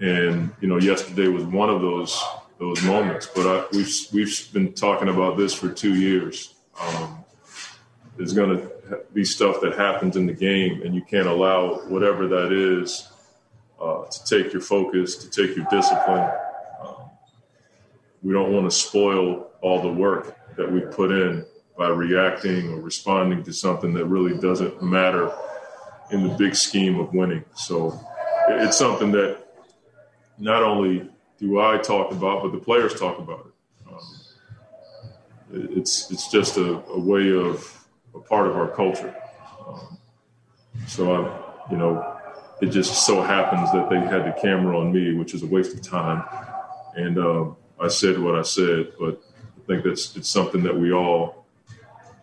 And you know, yesterday was one of those those moments. But I, we've we've been talking about this for two years. Um, going to be stuff that happens in the game, and you can't allow whatever that is uh, to take your focus, to take your discipline. Um, we don't want to spoil all the work that we put in by reacting or responding to something that really doesn't matter in the big scheme of winning. So it's something that not only do I talk about, but the players talk about it. Um, it's it's just a, a way of a part of our culture. Um, so I, you know, it just so happens that they had the camera on me, which is a waste of time. And um, I said what I said, but I think that's it's something that we all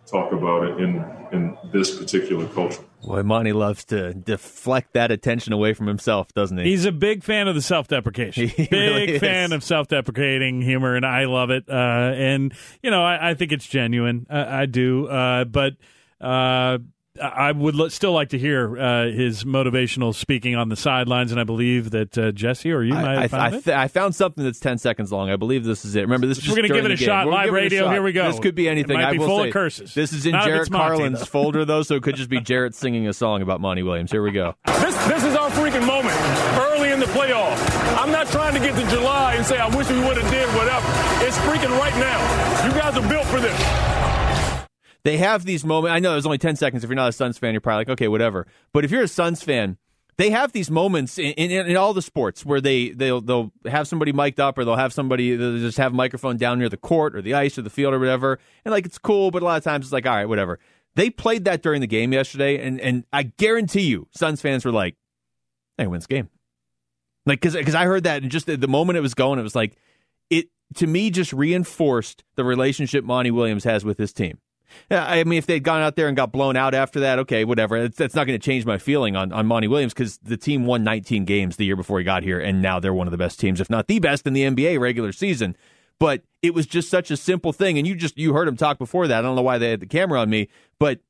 talk about in in this particular culture. Boy, Monty loves to deflect that attention away from himself, doesn't he? He's a big fan of the self-deprecation. He big really fan of self-deprecating humor, and I love it. Uh, and, you know, I, I think it's genuine. I, I do. Uh, but uh, I would l- still like to hear uh, his motivational speaking on the sidelines, and I believe that uh, Jesse or you might I, have found I, it. I, I found something that's 10 seconds long. I believe this is it. Remember, this is We're gonna give it a game. shot. We're Live giving it a radio, shot. here we go. This could be It anything. might I be will full of say, curses. This is in Not Jarrett it's Monty, Carlin's though. folder, though, so it could just be Jarrett singing a song about Monty Williams. Here we go. This, this is our freaking moment early in the playoff. I'm not trying to get to July and say I wish we would have did whatever. It's freaking right now. You guys are built for this. They have these moments. I know there's only 10 seconds. If you're not a Suns fan, you're probably like, okay, whatever. But if you're a Suns fan, they have these moments in, in, in all the sports where they they'll they'll have somebody mic'd up or they'll have somebody they'll just have a microphone down near the court or the ice or the field or whatever, and like it's cool, but a lot of times it's like, all right, whatever. They played that during the game yesterday, and and I guarantee you, Suns fans were like, "They win this game." Like because because I heard that and just the, the moment it was going, it was like it to me just reinforced the relationship Monty Williams has with his team. I mean, if they'd gone out there and got blown out after that, okay, whatever. That's not going to change my feeling on, on Monty Williams because the team won 19 games the year before he got here, and now they're one of the best teams, if not the best in the NBA regular season. But it was just such a simple thing, and you just you heard him talk before that. I don't know why they had the camera on me, but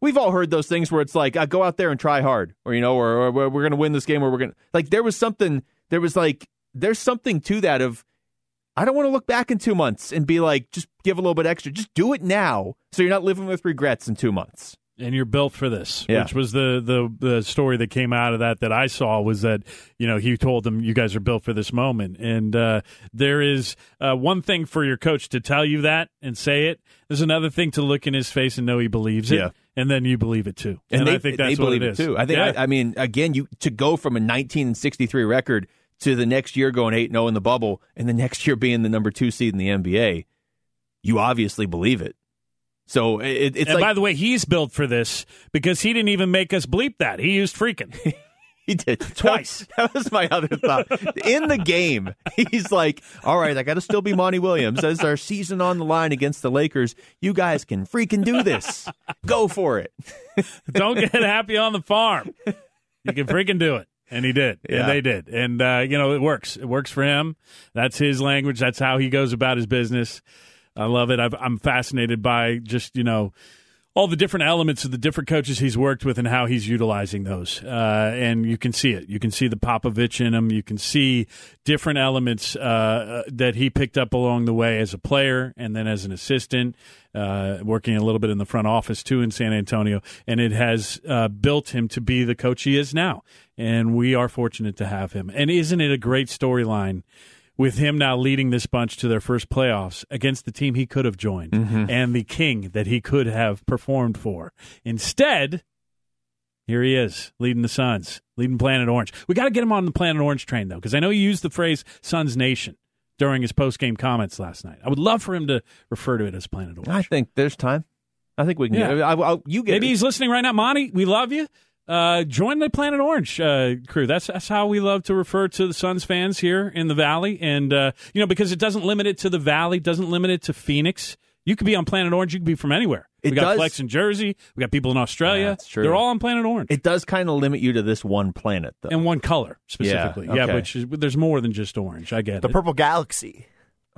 we've all heard those things where it's like, uh, go out there and try hard, or you know, or, or we're going to win this game, or we're going to like. There was something. There was like, there's something to that of. I don't want to look back in two months and be like, just give a little bit extra. Just do it now, so you're not living with regrets in two months. and you're built for this, Yeah. which was the, the the story that came out of that that I saw was that you know he told them you guys are built for this moment, and uh, there is uh, one thing for your coach to tell you that and say it. There's another thing to look in his face and know he believes it, Yeah. and then you believe it too. and, they, I think that's what it it, is too. I think. Yeah. I, I mean, again, you to go from a 1963 record to the next year going eight 0 in the bubble, and the next year being the number two seed in the NBA, you obviously believe it. So it, it's and like by the way, he's built for this because he didn't even make us bleep that. He used freaking. he did twice. That was my other thought. In the game, he's like, "All right, I got to still be Monty Williams. As our season on the line against the Lakers, you guys can freaking do this. Go for it." Don't get happy on the farm. You can freaking do it. And he did. Yeah. And they did. And, uh, you know, it works. It works for him. That's his language. That's how he goes about his business. I love it. I've, I'm fascinated by just, you know, all the different elements of the different coaches he's worked with and how he's utilizing those. Uh, and you can see it. You can see the Popovich in him. You can see different elements uh, that he picked up along the way as a player and then as an assistant, uh, working a little bit in the front office too in San Antonio. And it has uh, built him to be the coach he is now. And we are fortunate to have him. And isn't it a great storyline? With him now leading this bunch to their first playoffs against the team he could have joined mm-hmm. and the king that he could have performed for. Instead, here he is leading the Suns, leading Planet Orange. We got to get him on the Planet Orange train, though, because I know he used the phrase Suns Nation during his post game comments last night. I would love for him to refer to it as Planet Orange. I think there's time. I think we can. Yeah. Get, I, I, you get Maybe he's listening right now. Monty, we love you. Uh, join the Planet Orange uh, crew. That's that's how we love to refer to the Suns fans here in the Valley, and uh, you know because it doesn't limit it to the Valley, doesn't limit it to Phoenix. You could be on Planet Orange. You could be from anywhere. It we got does- Flex in Jersey. We got people in Australia. Yeah, that's true. They're all on Planet Orange It does kind of limit you to this one planet, though. and one color specifically. Yeah, okay. which is, there's more than just orange. I get The it. Purple Galaxy.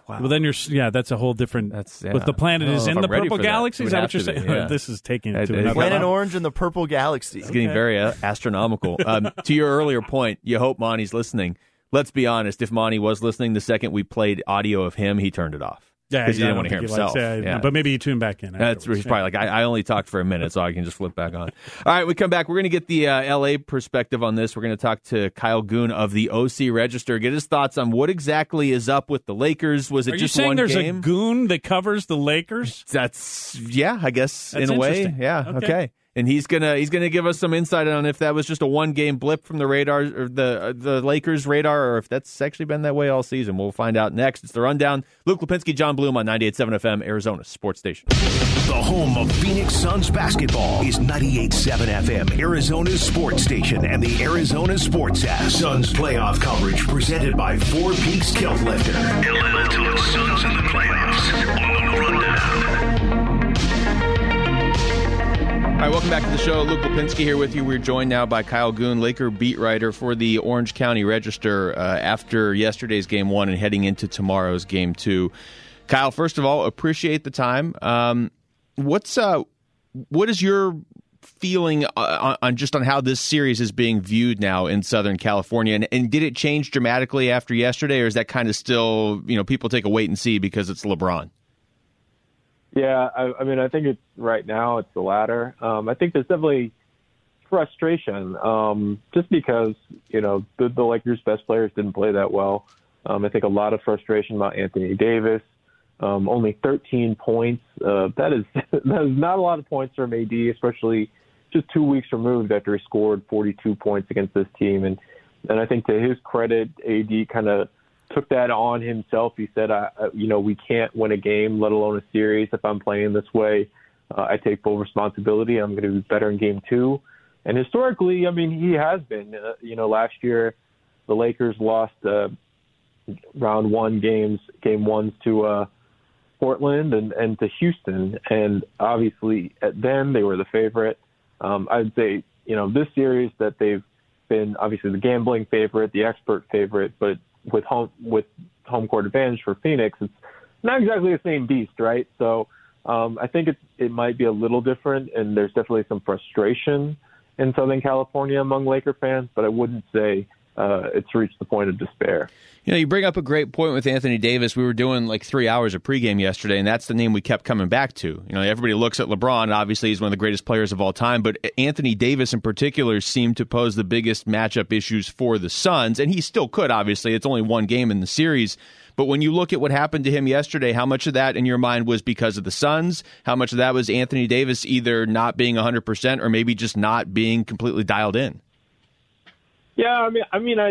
Well, then you're yeah. That's a whole different. That's But the planet is in the I'm ready purple galaxy. Is that what you're to be, saying? yeah. this is taking It- it to it- another Planet level. Orange and the Purple Galaxy. It's getting very uh, astronomical. Um, to your earlier point, you hope Monty's listening. Let's be honest. If Monty was listening, the second we played audio of him, he turned it off. Yeah, because he didn't want to hear he likes himself. Yeah. But maybe you tune back in. That's he's probably like I, I only talked for a minute, so I can just flip back on. All right, we come back. We're going to get the uh, L.A. perspective on this. We're going to talk to Kyle Goon of the OC Register, get his thoughts on what exactly is up with the Lakers. Was it Are you just saying one there's game? a goon that covers the Lakers? That's yeah, I guess That's in a way, yeah, Okay. okay. And he's gonna he's gonna give us some insight on if that was just a one game blip from the radar or the uh, the Lakers radar, or if that's actually been that way all season. We'll find out next. It's the rundown. Luke Lapinski, Jon Bloom on 98.7 FM, Arizona Sports Station. The home of Phoenix Suns basketball is 98.7 FM, Arizona's sports station, and the Arizona Sports app. Suns playoff coverage presented by Four Peaks Kilt Lifter. 11 to the Suns in the playoffs All right, welcome back to the show. Luke Lapinski here with you. We're joined now by Kyle Goon, Laker beat writer for the Orange County Register uh, after yesterday's game one and heading into tomorrow's game two. Kyle, first of all, appreciate the time. Um, what's uh, what is your feeling uh, on, on, just on how this series is being viewed now in Southern California? And, and did it change dramatically after yesterday, or is that kind of still you know people take a wait and see because it's LeBron? Yeah, I, I mean, I think it's right now it's the latter. Um, I think there's definitely frustration, um, just because you know the, the Lakers' best players didn't play that well. Um, I think a lot of frustration about Anthony Davis. Um, only 13 points. Uh, that is that is not a lot of points from AD, especially just two weeks removed after he scored 42 points against this team. And and I think to his credit, AD kind of took that on himself. He said, I, you know, we can't win a game, let alone a series, if I'm playing this way. Uh, I take full responsibility. I'm going to be better in game two. And historically, I mean, he has been. Uh, you know, last year the Lakers lost uh, round one games, game ones to uh, Portland and, and to Houston. And obviously, at then they were the favorite. Um, I'd say, you know, this series that they've been obviously the gambling favorite, the expert favorite, but with home with home court advantage for Phoenix, it's not exactly the same beast, right? So um, I think it it might be a little different, and there's definitely some frustration in Southern California among Laker fans, but I wouldn't say uh, it's reached the point of despair. You know, you bring up a great point with Anthony Davis. We were doing like three hours of pregame yesterday, and that's the name we kept coming back to. You know, everybody looks at LeBron. Obviously, he's one of the greatest players of all time, but Anthony Davis in particular seemed to pose the biggest matchup issues for the Suns, and he still could. Obviously, it's only one game in the series. But when you look at what happened to him yesterday, how much of that in your mind was because of the Suns? How much of that was Anthony Davis either not being 100% or maybe just not being completely dialed in? Yeah, I mean, I mean, I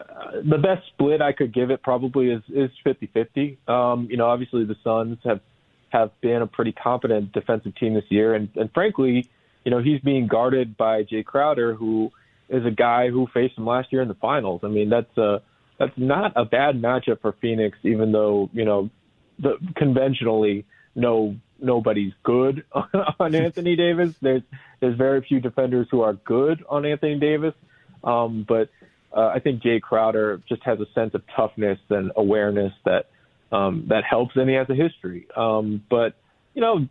uh, the best split I could give it probably is is fifty fifty. Um, you know, obviously the Suns have have been a pretty competent defensive team this year, and, and frankly, you know, he's being guarded by Jae Crowder, who is a guy who faced him last year in the finals. I mean, that's a that's not a bad matchup for Phoenix, even though you know, the conventionally no nobody's good on Anthony Davis. There's there's very few defenders who are good on Anthony Davis. Um, but uh, I think Jae Crowder just has a sense of toughness and awareness that um, that helps, and he has a history. Um, but you know,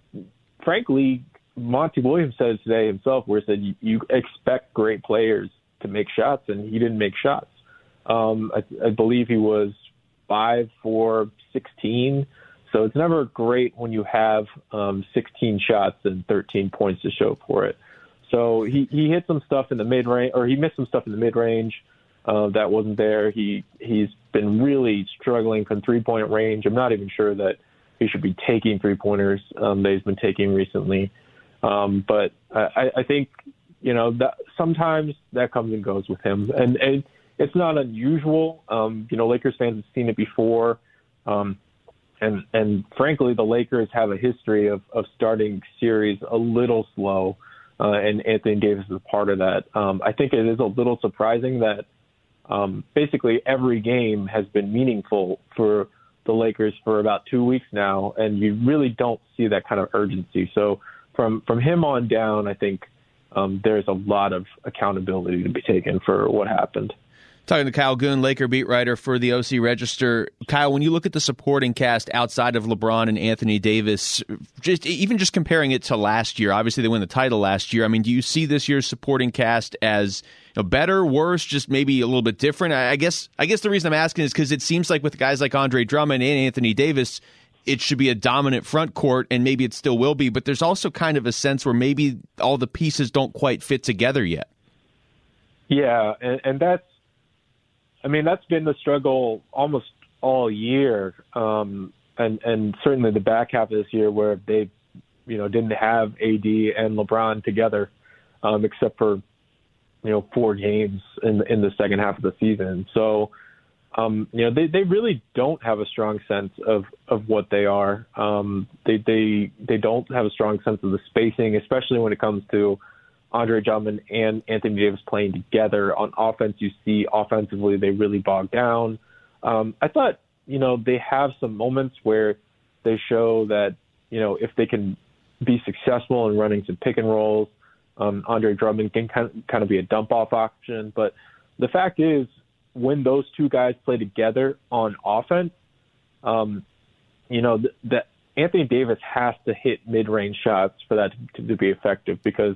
frankly, Monty Williams said today himself, where he said you, you expect great players to make shots, and he didn't make shots. Um, I, I believe he was five for sixteen. So it's never great when you have um, 16 shots and 13 points to show for it. So he he hit some stuff in the mid range, or he missed some stuff in the mid range uh, that wasn't there. He he's been really struggling from three point range. I'm not even sure that he should be taking three pointers um, that he's been taking recently. Um, but I, I think you know that sometimes that comes and goes with him, and, and it's not unusual. Um, you know, Lakers fans have seen it before. Um, and and frankly, the Lakers have a history of, of starting series a little slow and Anthony Davis is part of that. Um, I think it is a little surprising that um, basically every game has been meaningful for the Lakers for about two weeks now, and you really don't see that kind of urgency. So from from him on down, I think um, there's a lot of accountability to be taken for what happened. Talking to Kyle Goon, Laker beat writer for the OC Register. Kyle, when you look at the supporting cast outside of LeBron and Anthony Davis, just even just comparing it to last year, obviously they won the title last year. I mean, do you see this year's supporting cast as you know, better, worse, just maybe a little bit different? I guess I guess the reason I'm asking is because it seems like with guys like Andre Drummond and Anthony Davis, it should be a dominant front court, and maybe it still will be. But there's also kind of a sense where maybe all the pieces don't quite fit together yet. Yeah, and, and that's I mean, that's been the struggle almost all year, um, and and certainly the back half of this year where they, you know, didn't have AD and LeBron together, um, except for, you know, four games in in the second half of the season. So, um, you know, they they really don't have a strong sense of of what they are. Um, they they they don't have a strong sense of the spacing, especially when it comes to Andre Drummond and Anthony Davis playing together. On offense, you see offensively they really bog down. Um, I thought, you know, they have some moments where they show that, you know, if they can be successful in running some pick and rolls, um, Andre Drummond can kind of, be a dump off option. But the fact is, when those two guys play together on offense, um, you know, th- that Anthony Davis has to hit mid-range shots for that to, to be effective because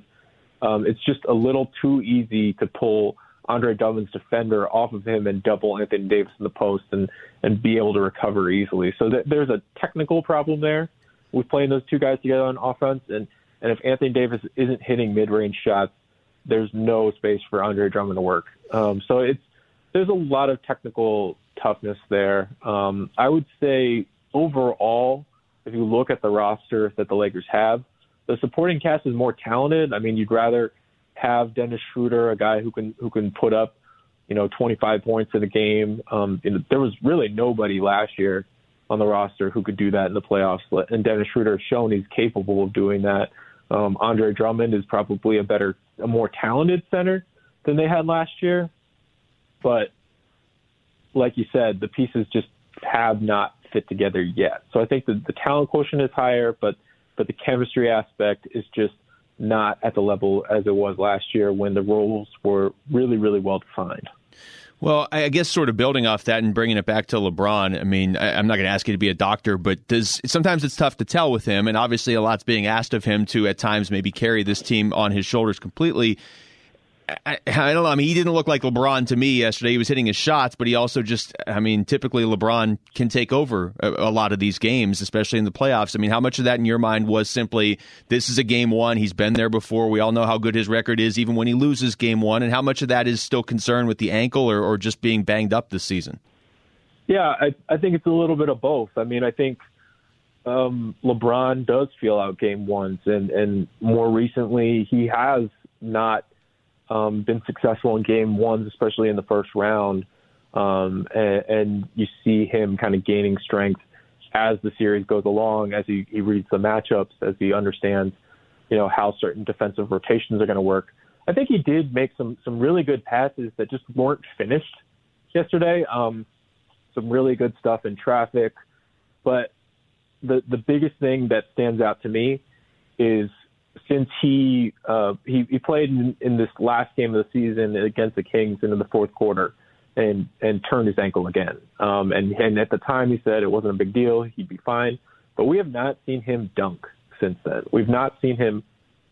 um, it's just a little too easy to pull Andre Drummond's defender off of him and double Anthony Davis in the post and and be able to recover easily. So th- there's a technical problem there with playing those two guys together on offense, and and if Anthony Davis isn't hitting mid-range shots, there's no space for Andre Drummond to work. Um, so it's there's a lot of technical toughness there. Um, I would say overall, if you look at the roster that the Lakers have, the supporting cast is more talented. I mean, you'd rather have Dennis Schroeder, a guy who can who can put up, you know, 25 points in a game. Um, and there was really nobody last year on the roster who could do that in the playoffs, and Dennis Schroeder has shown he's capable of doing that. Um, Andre Drummond is probably a better, a more talented center than they had last year, but like you said, the pieces just have not fit together yet. So I think the, the talent quotient is higher, but but the chemistry aspect is just not at the level as it was last year when the roles were really, really well defined. Well, I guess sort of building off that and bringing it back to LeBron. I mean, I, am not going to ask you to be a doctor, but does sometimes it's tough to tell with him, and obviously a lot's being asked of him to at times maybe carry this team on his shoulders completely. I, I, don't know. I mean, he didn't look like LeBron to me yesterday. He was hitting his shots, but he also just, I mean, typically LeBron can take over a, a, lot of these games, especially in the playoffs. I mean, how much of that in your mind was simply this is a game one? He's been there before. We all know how good his record is, even when he loses game one. And how much of that is still concerned with the ankle or, or just being banged up this season? Yeah, I, I think it's a little bit of both. I mean, I think um, LeBron does feel out game ones, and, and more recently, he has not um, been successful in game ones, especially in the first round. Um, and, and you see him kind of gaining strength as the series goes along, as he, he reads the matchups, as he understands, you know, how certain defensive rotations are going to work. I think he did make some some really good passes that just weren't finished yesterday. Um, some really good stuff in traffic, but the the biggest thing that stands out to me is since he uh, he, he played in, in this last game of the season against the Kings into the fourth quarter and and turned his ankle again. Um, and and at the time he said it wasn't a big deal, he'd be fine. But we have not seen him dunk since then. We've not seen him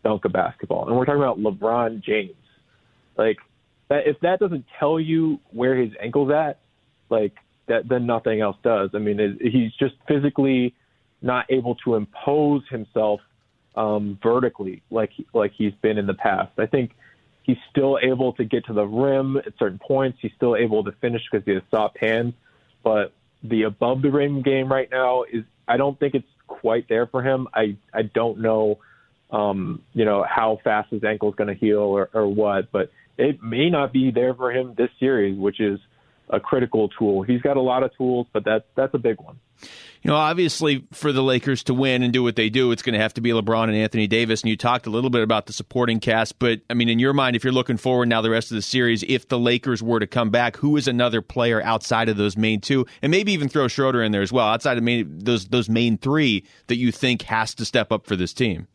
dunk a basketball, and we're talking about LeBron James. Like that, if that doesn't tell you where his ankle's at, like that, then nothing else does. I mean, it, he's just physically not able to impose himself um, vertically like like he's been in the past. I think he's still able to get to the rim at certain points. He's still able to finish because he has soft hands, but the above the rim game right now is I don't think it's quite there for him. I I don't know um, you know how fast his ankle is going to heal or, or what, but it may not be there for him this series, which is a critical tool. He's got a lot of tools, but that's that's a big one. You know, obviously, for the Lakers to win and do what they do, it's going to have to be LeBron and Anthony Davis. And you talked a little bit about the supporting cast, but I mean, in your mind, if you're looking forward now the rest of the series, if the Lakers were to come back, who is another player outside of those main two, and maybe even throw Schroeder in there as well, outside of main, those those main three that you think has to step up for this team?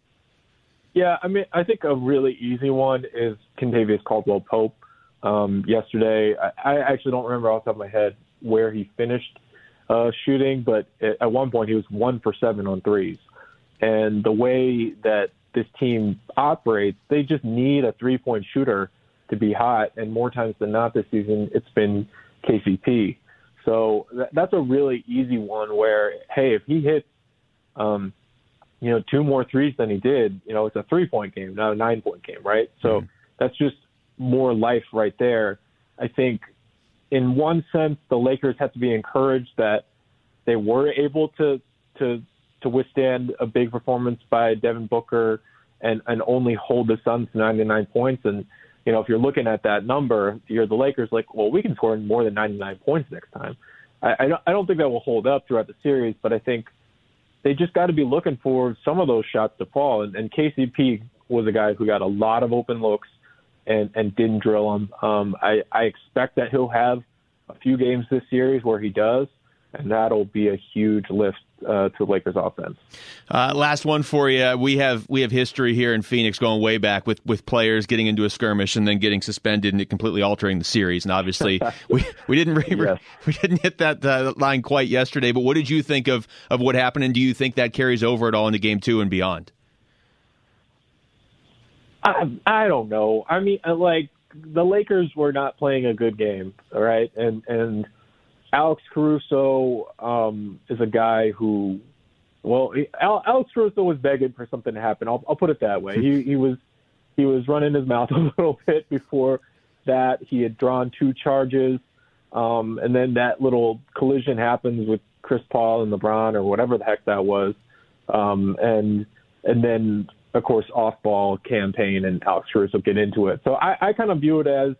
Yeah, I mean, I think a really easy one is Kentavious Caldwell Pope. Um, yesterday, I, I actually don't remember off the top of my head where he finished uh, shooting, but at one point he was one for seven on threes. And the way that this team operates, they just need a three point shooter to be hot. And more times than not this season, it's been KCP. So that's a really easy one where, hey, if he hits, um, you know, two more threes than he did, you know, it's a three point game, not a nine point game, right? So mm-hmm. that's just more life right there. I think in one sense, the Lakers have to be encouraged that they were able to to to withstand a big performance by Devin Booker and and only hold the Suns to 99 points. And you know, if you're looking at that number, you're the Lakers. Like, well, we can score more than 99 points next time. I, I don't I don't think that will hold up throughout the series, but I think they just got to be looking for some of those shots to fall. And, and KCP was a guy who got a lot of open looks and and didn't drill them. Um, I I expect that he'll have a few games this series where he does, and that'll be a huge lift uh, to the Lakers offense. Uh, last one for you. We have we have history here in Phoenix going way back with, with players getting into a skirmish and then getting suspended and it completely altering the series. And obviously, we we didn't re- Yes. we didn't hit that uh, line quite yesterday. But what did you think of of what happened? And do you think that carries over at all into Game Two and beyond? I I don't know. I mean, uh, like the Lakers were not playing a good game, all right, and and Alex Caruso um, is a guy who, well, he- Al, Alex Caruso was begging for something to happen. I'll, I'll put it that way. He he was he was running his mouth a little bit before that. He had drawn two charges, um, and then that little collision happens with Chris Paul and LeBron or whatever the heck that was, um, and and then of course off ball Cam Payne and Alex Caruso get into it. So I, I kind of view it as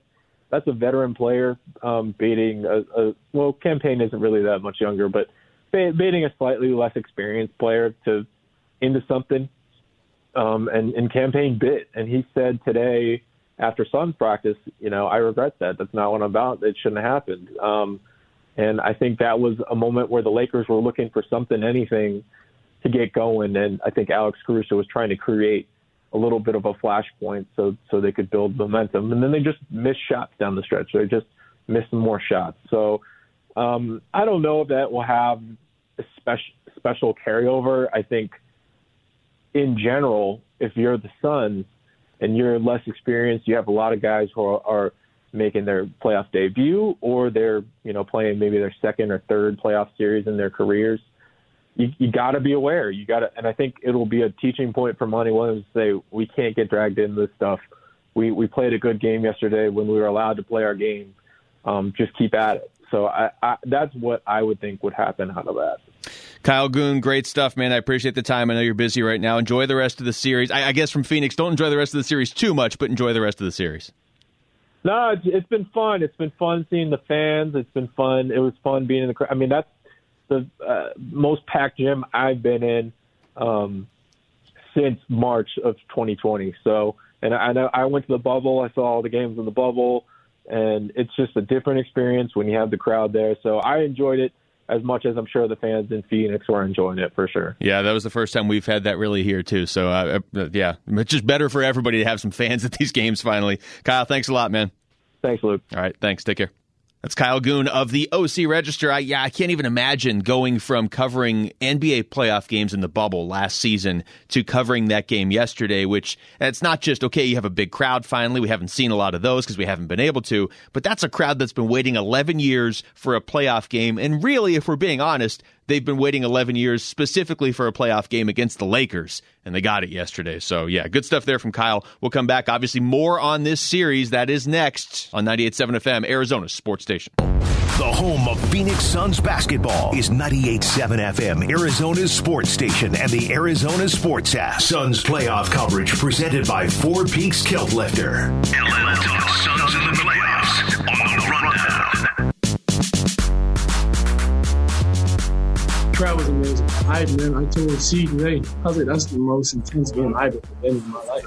that's a veteran player um, baiting a, a well Cam Payne isn't really that much younger, but ba- baiting a slightly less experienced player to into something. Um, and, and Cam Payne bit, and he said today after Suns practice, you know, I regret that. That's not what I'm about. It shouldn't have happened. Um, and I think that was a moment where the Lakers were looking for something, anything, to get going. And I think Alex Caruso was trying to create a little bit of a flashpoint so so they could build momentum. And then they just missed shots down the stretch. They just missed more shots. So um, I don't know if that will have a special special carryover. I think in general, if you're the Suns and you're less experienced, you have a lot of guys who are, are making their playoff debut or they're you know playing maybe their second or third playoff series in their careers you, you got to be aware. You got to, and I think it'll be a teaching point for Monty Williams to say we can't get dragged into this stuff. We we played a good game yesterday when we were allowed to play our game. Um, just keep at it. So I, I, that's what I would think would happen out of that. Kyle Goon, great stuff, man. I appreciate the time. I know you're busy right now. Enjoy the rest of the series. I, I guess from Phoenix, don't enjoy the rest of the series too much, but enjoy the rest of the series. No, it's, it's been fun. It's been fun seeing the fans. It's been fun. It was fun being in the crowd. I mean, that's the uh, most packed gym I've been in um, since March of 2020. So, and I know I went to the bubble. I saw all the games in the bubble, and it's just a different experience when you have the crowd there. So I enjoyed it as much as I'm sure the fans in Phoenix were enjoying it for sure. Yeah, that was the first time we've had that really here too. So uh, uh, yeah, it's just better for everybody to have some fans at these games finally. Kyle, thanks a lot, man. Thanks, Luke. All right, thanks. Take care. That's Kyle Goon of the OC Register. I, yeah, I can't even imagine going from covering NBA playoff games in the bubble last season to covering that game yesterday, which it's not just, okay, you have a big crowd finally. We haven't seen a lot of those because we haven't been able to, but that's a crowd that's been waiting 11 years for a playoff game. And really, if we're being honest, they've been waiting 11 years specifically for a playoff game against the Lakers, and they got it yesterday. So, yeah, good stuff there from Kyle. We'll come back. Obviously, more on this series. That is next on 98.7 FM, Arizona Sports Station. The home of Phoenix Suns basketball is 98.7 FM, Arizona's sports station and the Arizona Sports app. Suns playoff coverage presented by Four Peaks Kilt Lifter. Crowd was amazing. I man, I told C today, I was like, that's the most intense game I've ever been in my life.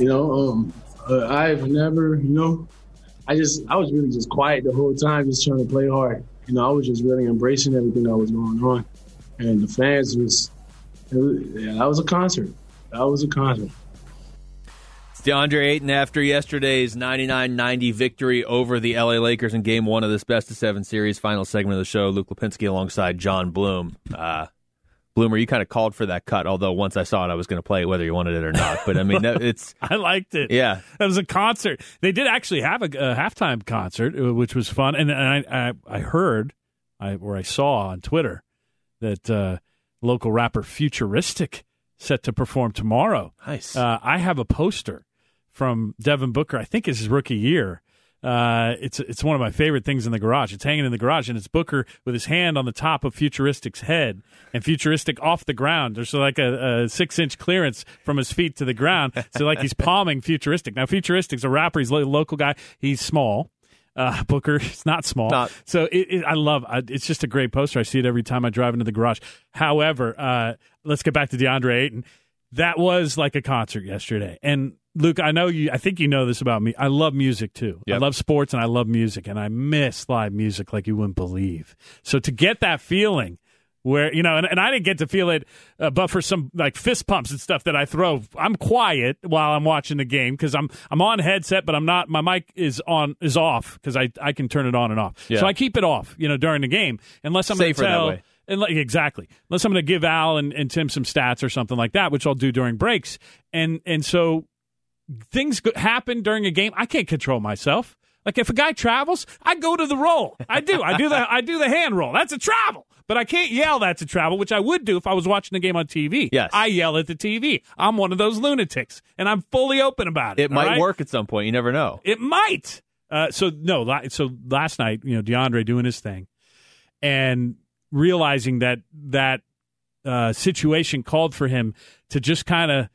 You know, um, uh, I've never, you know, I just, I was really just quiet the whole time, just trying to play hard. You know, I was just really embracing everything that was going on, and the fans was, was yeah, that was a concert. That was a concert. DeAndre Ayton after yesterday's 99-90 victory over the LA Lakers in Game One of this Best of Seven series. Final segment of the show. Luke Lapinski alongside Jon Bloom. Uh, Bloomer, you kind of called for that cut. Although once I saw it, I was going to play it whether you wanted it or not. But I mean, that- it's I liked it. Yeah. It was a concert. They did actually have a, a halftime concert, uh, which was fun. And, and I, I, I heard, I, or I saw on Twitter, that uh, local rapper Futuristic set to perform tomorrow. Nice. Uh, I have a poster from Devin Booker. I think is his rookie year. Uh, it's it's one of my favorite things in the garage. It's hanging in the garage, and it's Booker with his hand on the top of Futuristic's head, and Futuristic off the ground. There's like a, a six inch clearance from his feet to the ground, so like he's palming Futuristic. Now Futuristic's a rapper. He's a local guy. He's small. Uh, Booker is not small, Not. so it, it, I love. I, it's just a great poster. I see it every time I drive into the garage. However, uh, let's get back to DeAndre Ayton. That was like a concert yesterday, and Luke, I know you. I think you know this about me. I love music too. I love sports and I love music, and I miss live music like you wouldn't believe. So to get that feeling, where you know, and, and I didn't get to feel it, uh, but for some like fist pumps and stuff that I throw, I'm quiet while I'm watching the game because I'm I'm on headset, but I'm not. My mic is on is off because I I can turn it on and off. Yeah. So I keep it off, you know, during the game unless I'm going to that tell. way. And like, exactly. Unless I'm going to give Al and, and Tim some stats or something like that, which I'll do during breaks. And and so things happen during a game. I can't control myself. Like if a guy travels, I go to the roll. I do. I do the I do the hand roll. That's a travel. But I can't yell that's a travel, which I would do if I was watching the game on TV. Yes. I yell at the TV. I'm one of those lunatics, and I'm fully open about it. It might right? work at some point. You never know. It might. Uh, so no. So last night, you know, DeAndre doing his thing, and realizing that that uh, situation called for him to just kind of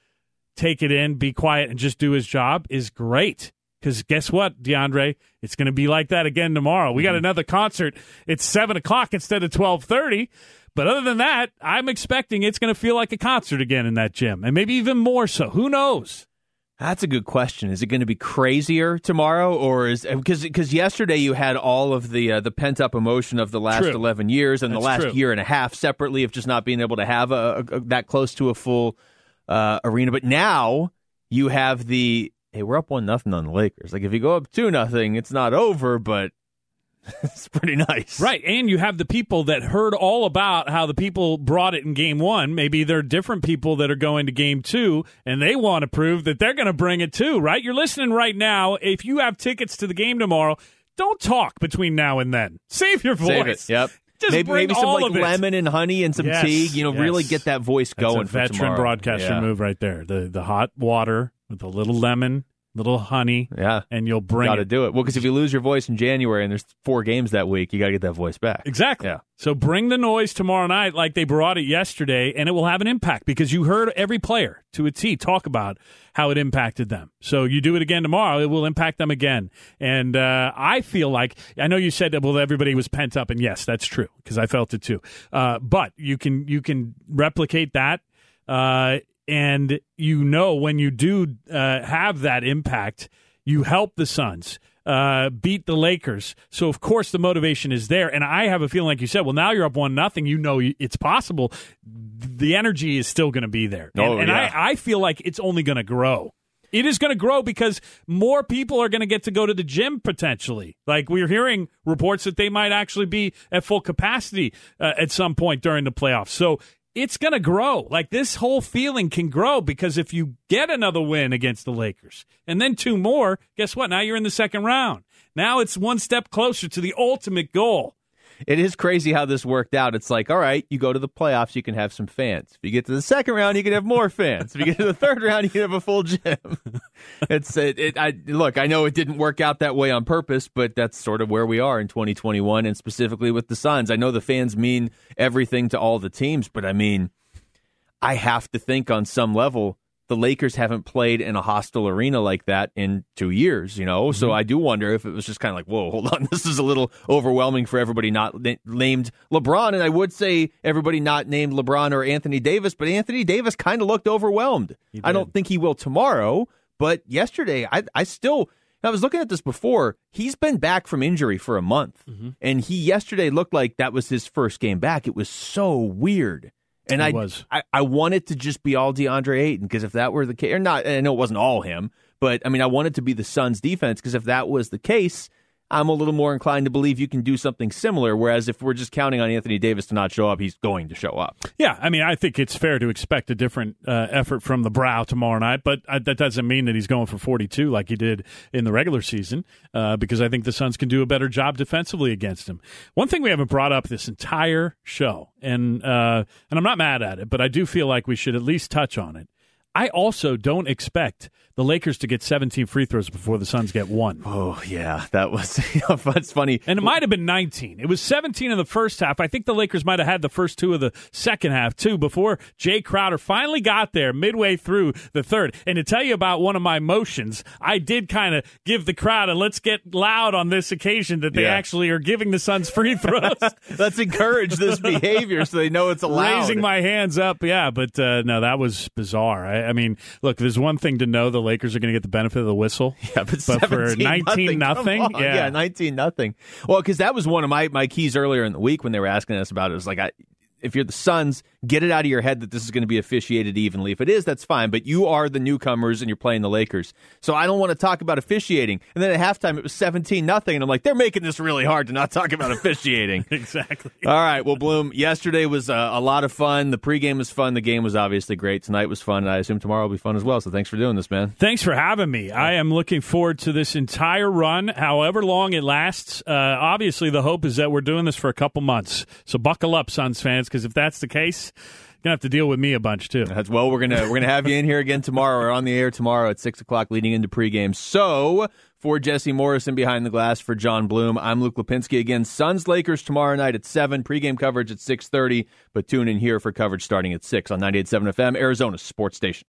take it in, be quiet, and just do his job is great. Because guess what, DeAndre, it's going to be like that again tomorrow. We got another concert. It's seven o'clock instead of twelve thirty. But other than that, I'm expecting it's going to feel like a concert again in that gym, and maybe even more so. Who knows? That's a good question. Is it going to be crazier tomorrow, or is because because yesterday you had all of the uh, the pent up emotion of the last True. eleven years and the last true. year and a half separately of just not being able to have a, a, a- that close to a full uh, arena. But now you have the hey, we're up one nothing on the Lakers. Like if you go up two nothing, it's not over, but it's pretty nice, Right. And you have the people that heard all about how the people brought it in game one. Maybe they're different people that are going to game two and they want to prove that they're going to bring it too, right? You're listening right now. If you have tickets to the game tomorrow, don't talk between now and then. Save your voice. Save it. Yep. Just maybe bring maybe some all like lemon and honey and some Yes, tea. You know, really get that voice That's going. a for veteran tomorrow. broadcaster Yeah. move right there. The the hot water with a little lemon, little honey, Yeah. and you'll bring Got to do it. Well, because if you lose your voice in January and there's four games that week, you got to get that voice back. Exactly. Yeah. So bring the noise tomorrow night like they brought it yesterday, and it will have an impact because you heard every player to a T talk about how it impacted them. So you do it again tomorrow, it will impact them again. And uh, I feel like I know you said that well everybody was pent up, and yes, that's true because I felt it too. Uh, but you can you can replicate that. Uh, and you know when you do uh, have that impact, you help the Suns uh, beat the Lakers. So of course the motivation is there, and I have a feeling, like you said, well now you're up one nothing. You know it's possible. The energy is still going to be there, and, Oh, and yeah. I, I feel like it's only going to grow. It is going to grow because more people are going to get to go to the gym potentially. Like we're hearing reports that they might actually be at full capacity uh, at some point during the playoffs. So it's going to grow. Like this whole feeling can grow because if you get another win against the Lakers and then two more, guess what? Now you're in the second round. Now it's one step closer to the ultimate goal. It is crazy how this worked out. It's like, all right, you go to the playoffs, you can have some fans. If you get to the second round, you can have more fans. If you get to the third round, you can have a full gym. it's it, it. I look, I know it didn't work out that way on purpose, but that's sort of where we are in 2021, and specifically with the Suns. I know the fans mean everything to all the teams, but I mean, I have to think on some level the Lakers haven't played in a hostile arena like that in two years, you know? So mm-hmm. I do wonder if it was just kind of like, whoa, hold on. This is a little overwhelming for everybody not na- named LeBron. And I would say everybody not named LeBron or Anthony Davis, but Anthony Davis kind of looked overwhelmed. I don't think he will tomorrow, but yesterday, I, I still. I was looking at this before. He's been back from injury for a month, mm-hmm. and he yesterday looked like that was his first game back. It was so weird. And I, was. I I want it to just be all DeAndre Ayton because if that were the case, or not, I know it wasn't all him, but I mean, I want it to be the Suns' defense because if that was the case, I'm a little more inclined to believe you can do something similar. Whereas if we're just counting on Anthony Davis to not show up, he's going to show up. Yeah, I mean, I think it's fair to expect a different uh, effort from the brow tomorrow night, but uh, that doesn't mean that he's going for 42 like he did in the regular season, uh, because I think the Suns can do a better job defensively against him. One thing we haven't brought up this entire show, and uh, and I'm not mad at it, but I do feel like we should at least touch on it. I also don't expect the Lakers to get 17 free throws before the Suns get one. Oh yeah, that was that's funny. And it might have been 19. It was 17 in the first half. I think the Lakers might have had the first two of the second half too before Jae Crowder finally got there midway through the third. And to tell you about one of my motions, I did kind of give the crowd a let's get loud on this occasion that they Yeah. actually are giving the Suns free throws. Let's encourage this behavior so they know it's allowed. Raising my hands up, yeah, but uh, no, that was bizarre. I, I mean, look, there's one thing to know: the Lakers are going to get the benefit of the whistle. Yeah, but, for nineteen nothing, come on. yeah, nineteen nothing. Well, because that was one of my my keys earlier in the week when they were asking us about it. It was like, I, if you're the Suns, get it out of your head that this is going to be officiated evenly. If it is, that's fine. But you are the newcomers and you're playing the Lakers, so I don't want to talk about officiating. And then at halftime, it was seventeen nothing, and I'm like, they're making this really hard to not talk about officiating. exactly. All right. Well, Bloom, yesterday was uh, a lot of fun. The pregame was fun. The game was obviously great. Tonight was fun. And I assume tomorrow will be fun as well. So thanks for doing this, man. Thanks for having me. I am looking forward to this entire run, however long it lasts. Uh, obviously, the hope is that we're doing this for a couple months. So buckle up, Suns fans, because if that's the case, gonna have to deal with me a bunch too. That's well, we're gonna we're gonna have you in here again tomorrow. We're on the air tomorrow at six o'clock, leading into pregame. So for Jesse Morrison behind the glass for Jon Bloom, I'm Luke Lapinski again. Suns Lakers tomorrow night at seven. Pregame coverage at six thirty. But tune in here for coverage starting at six on 98.7 FM, Arizona Sports Station.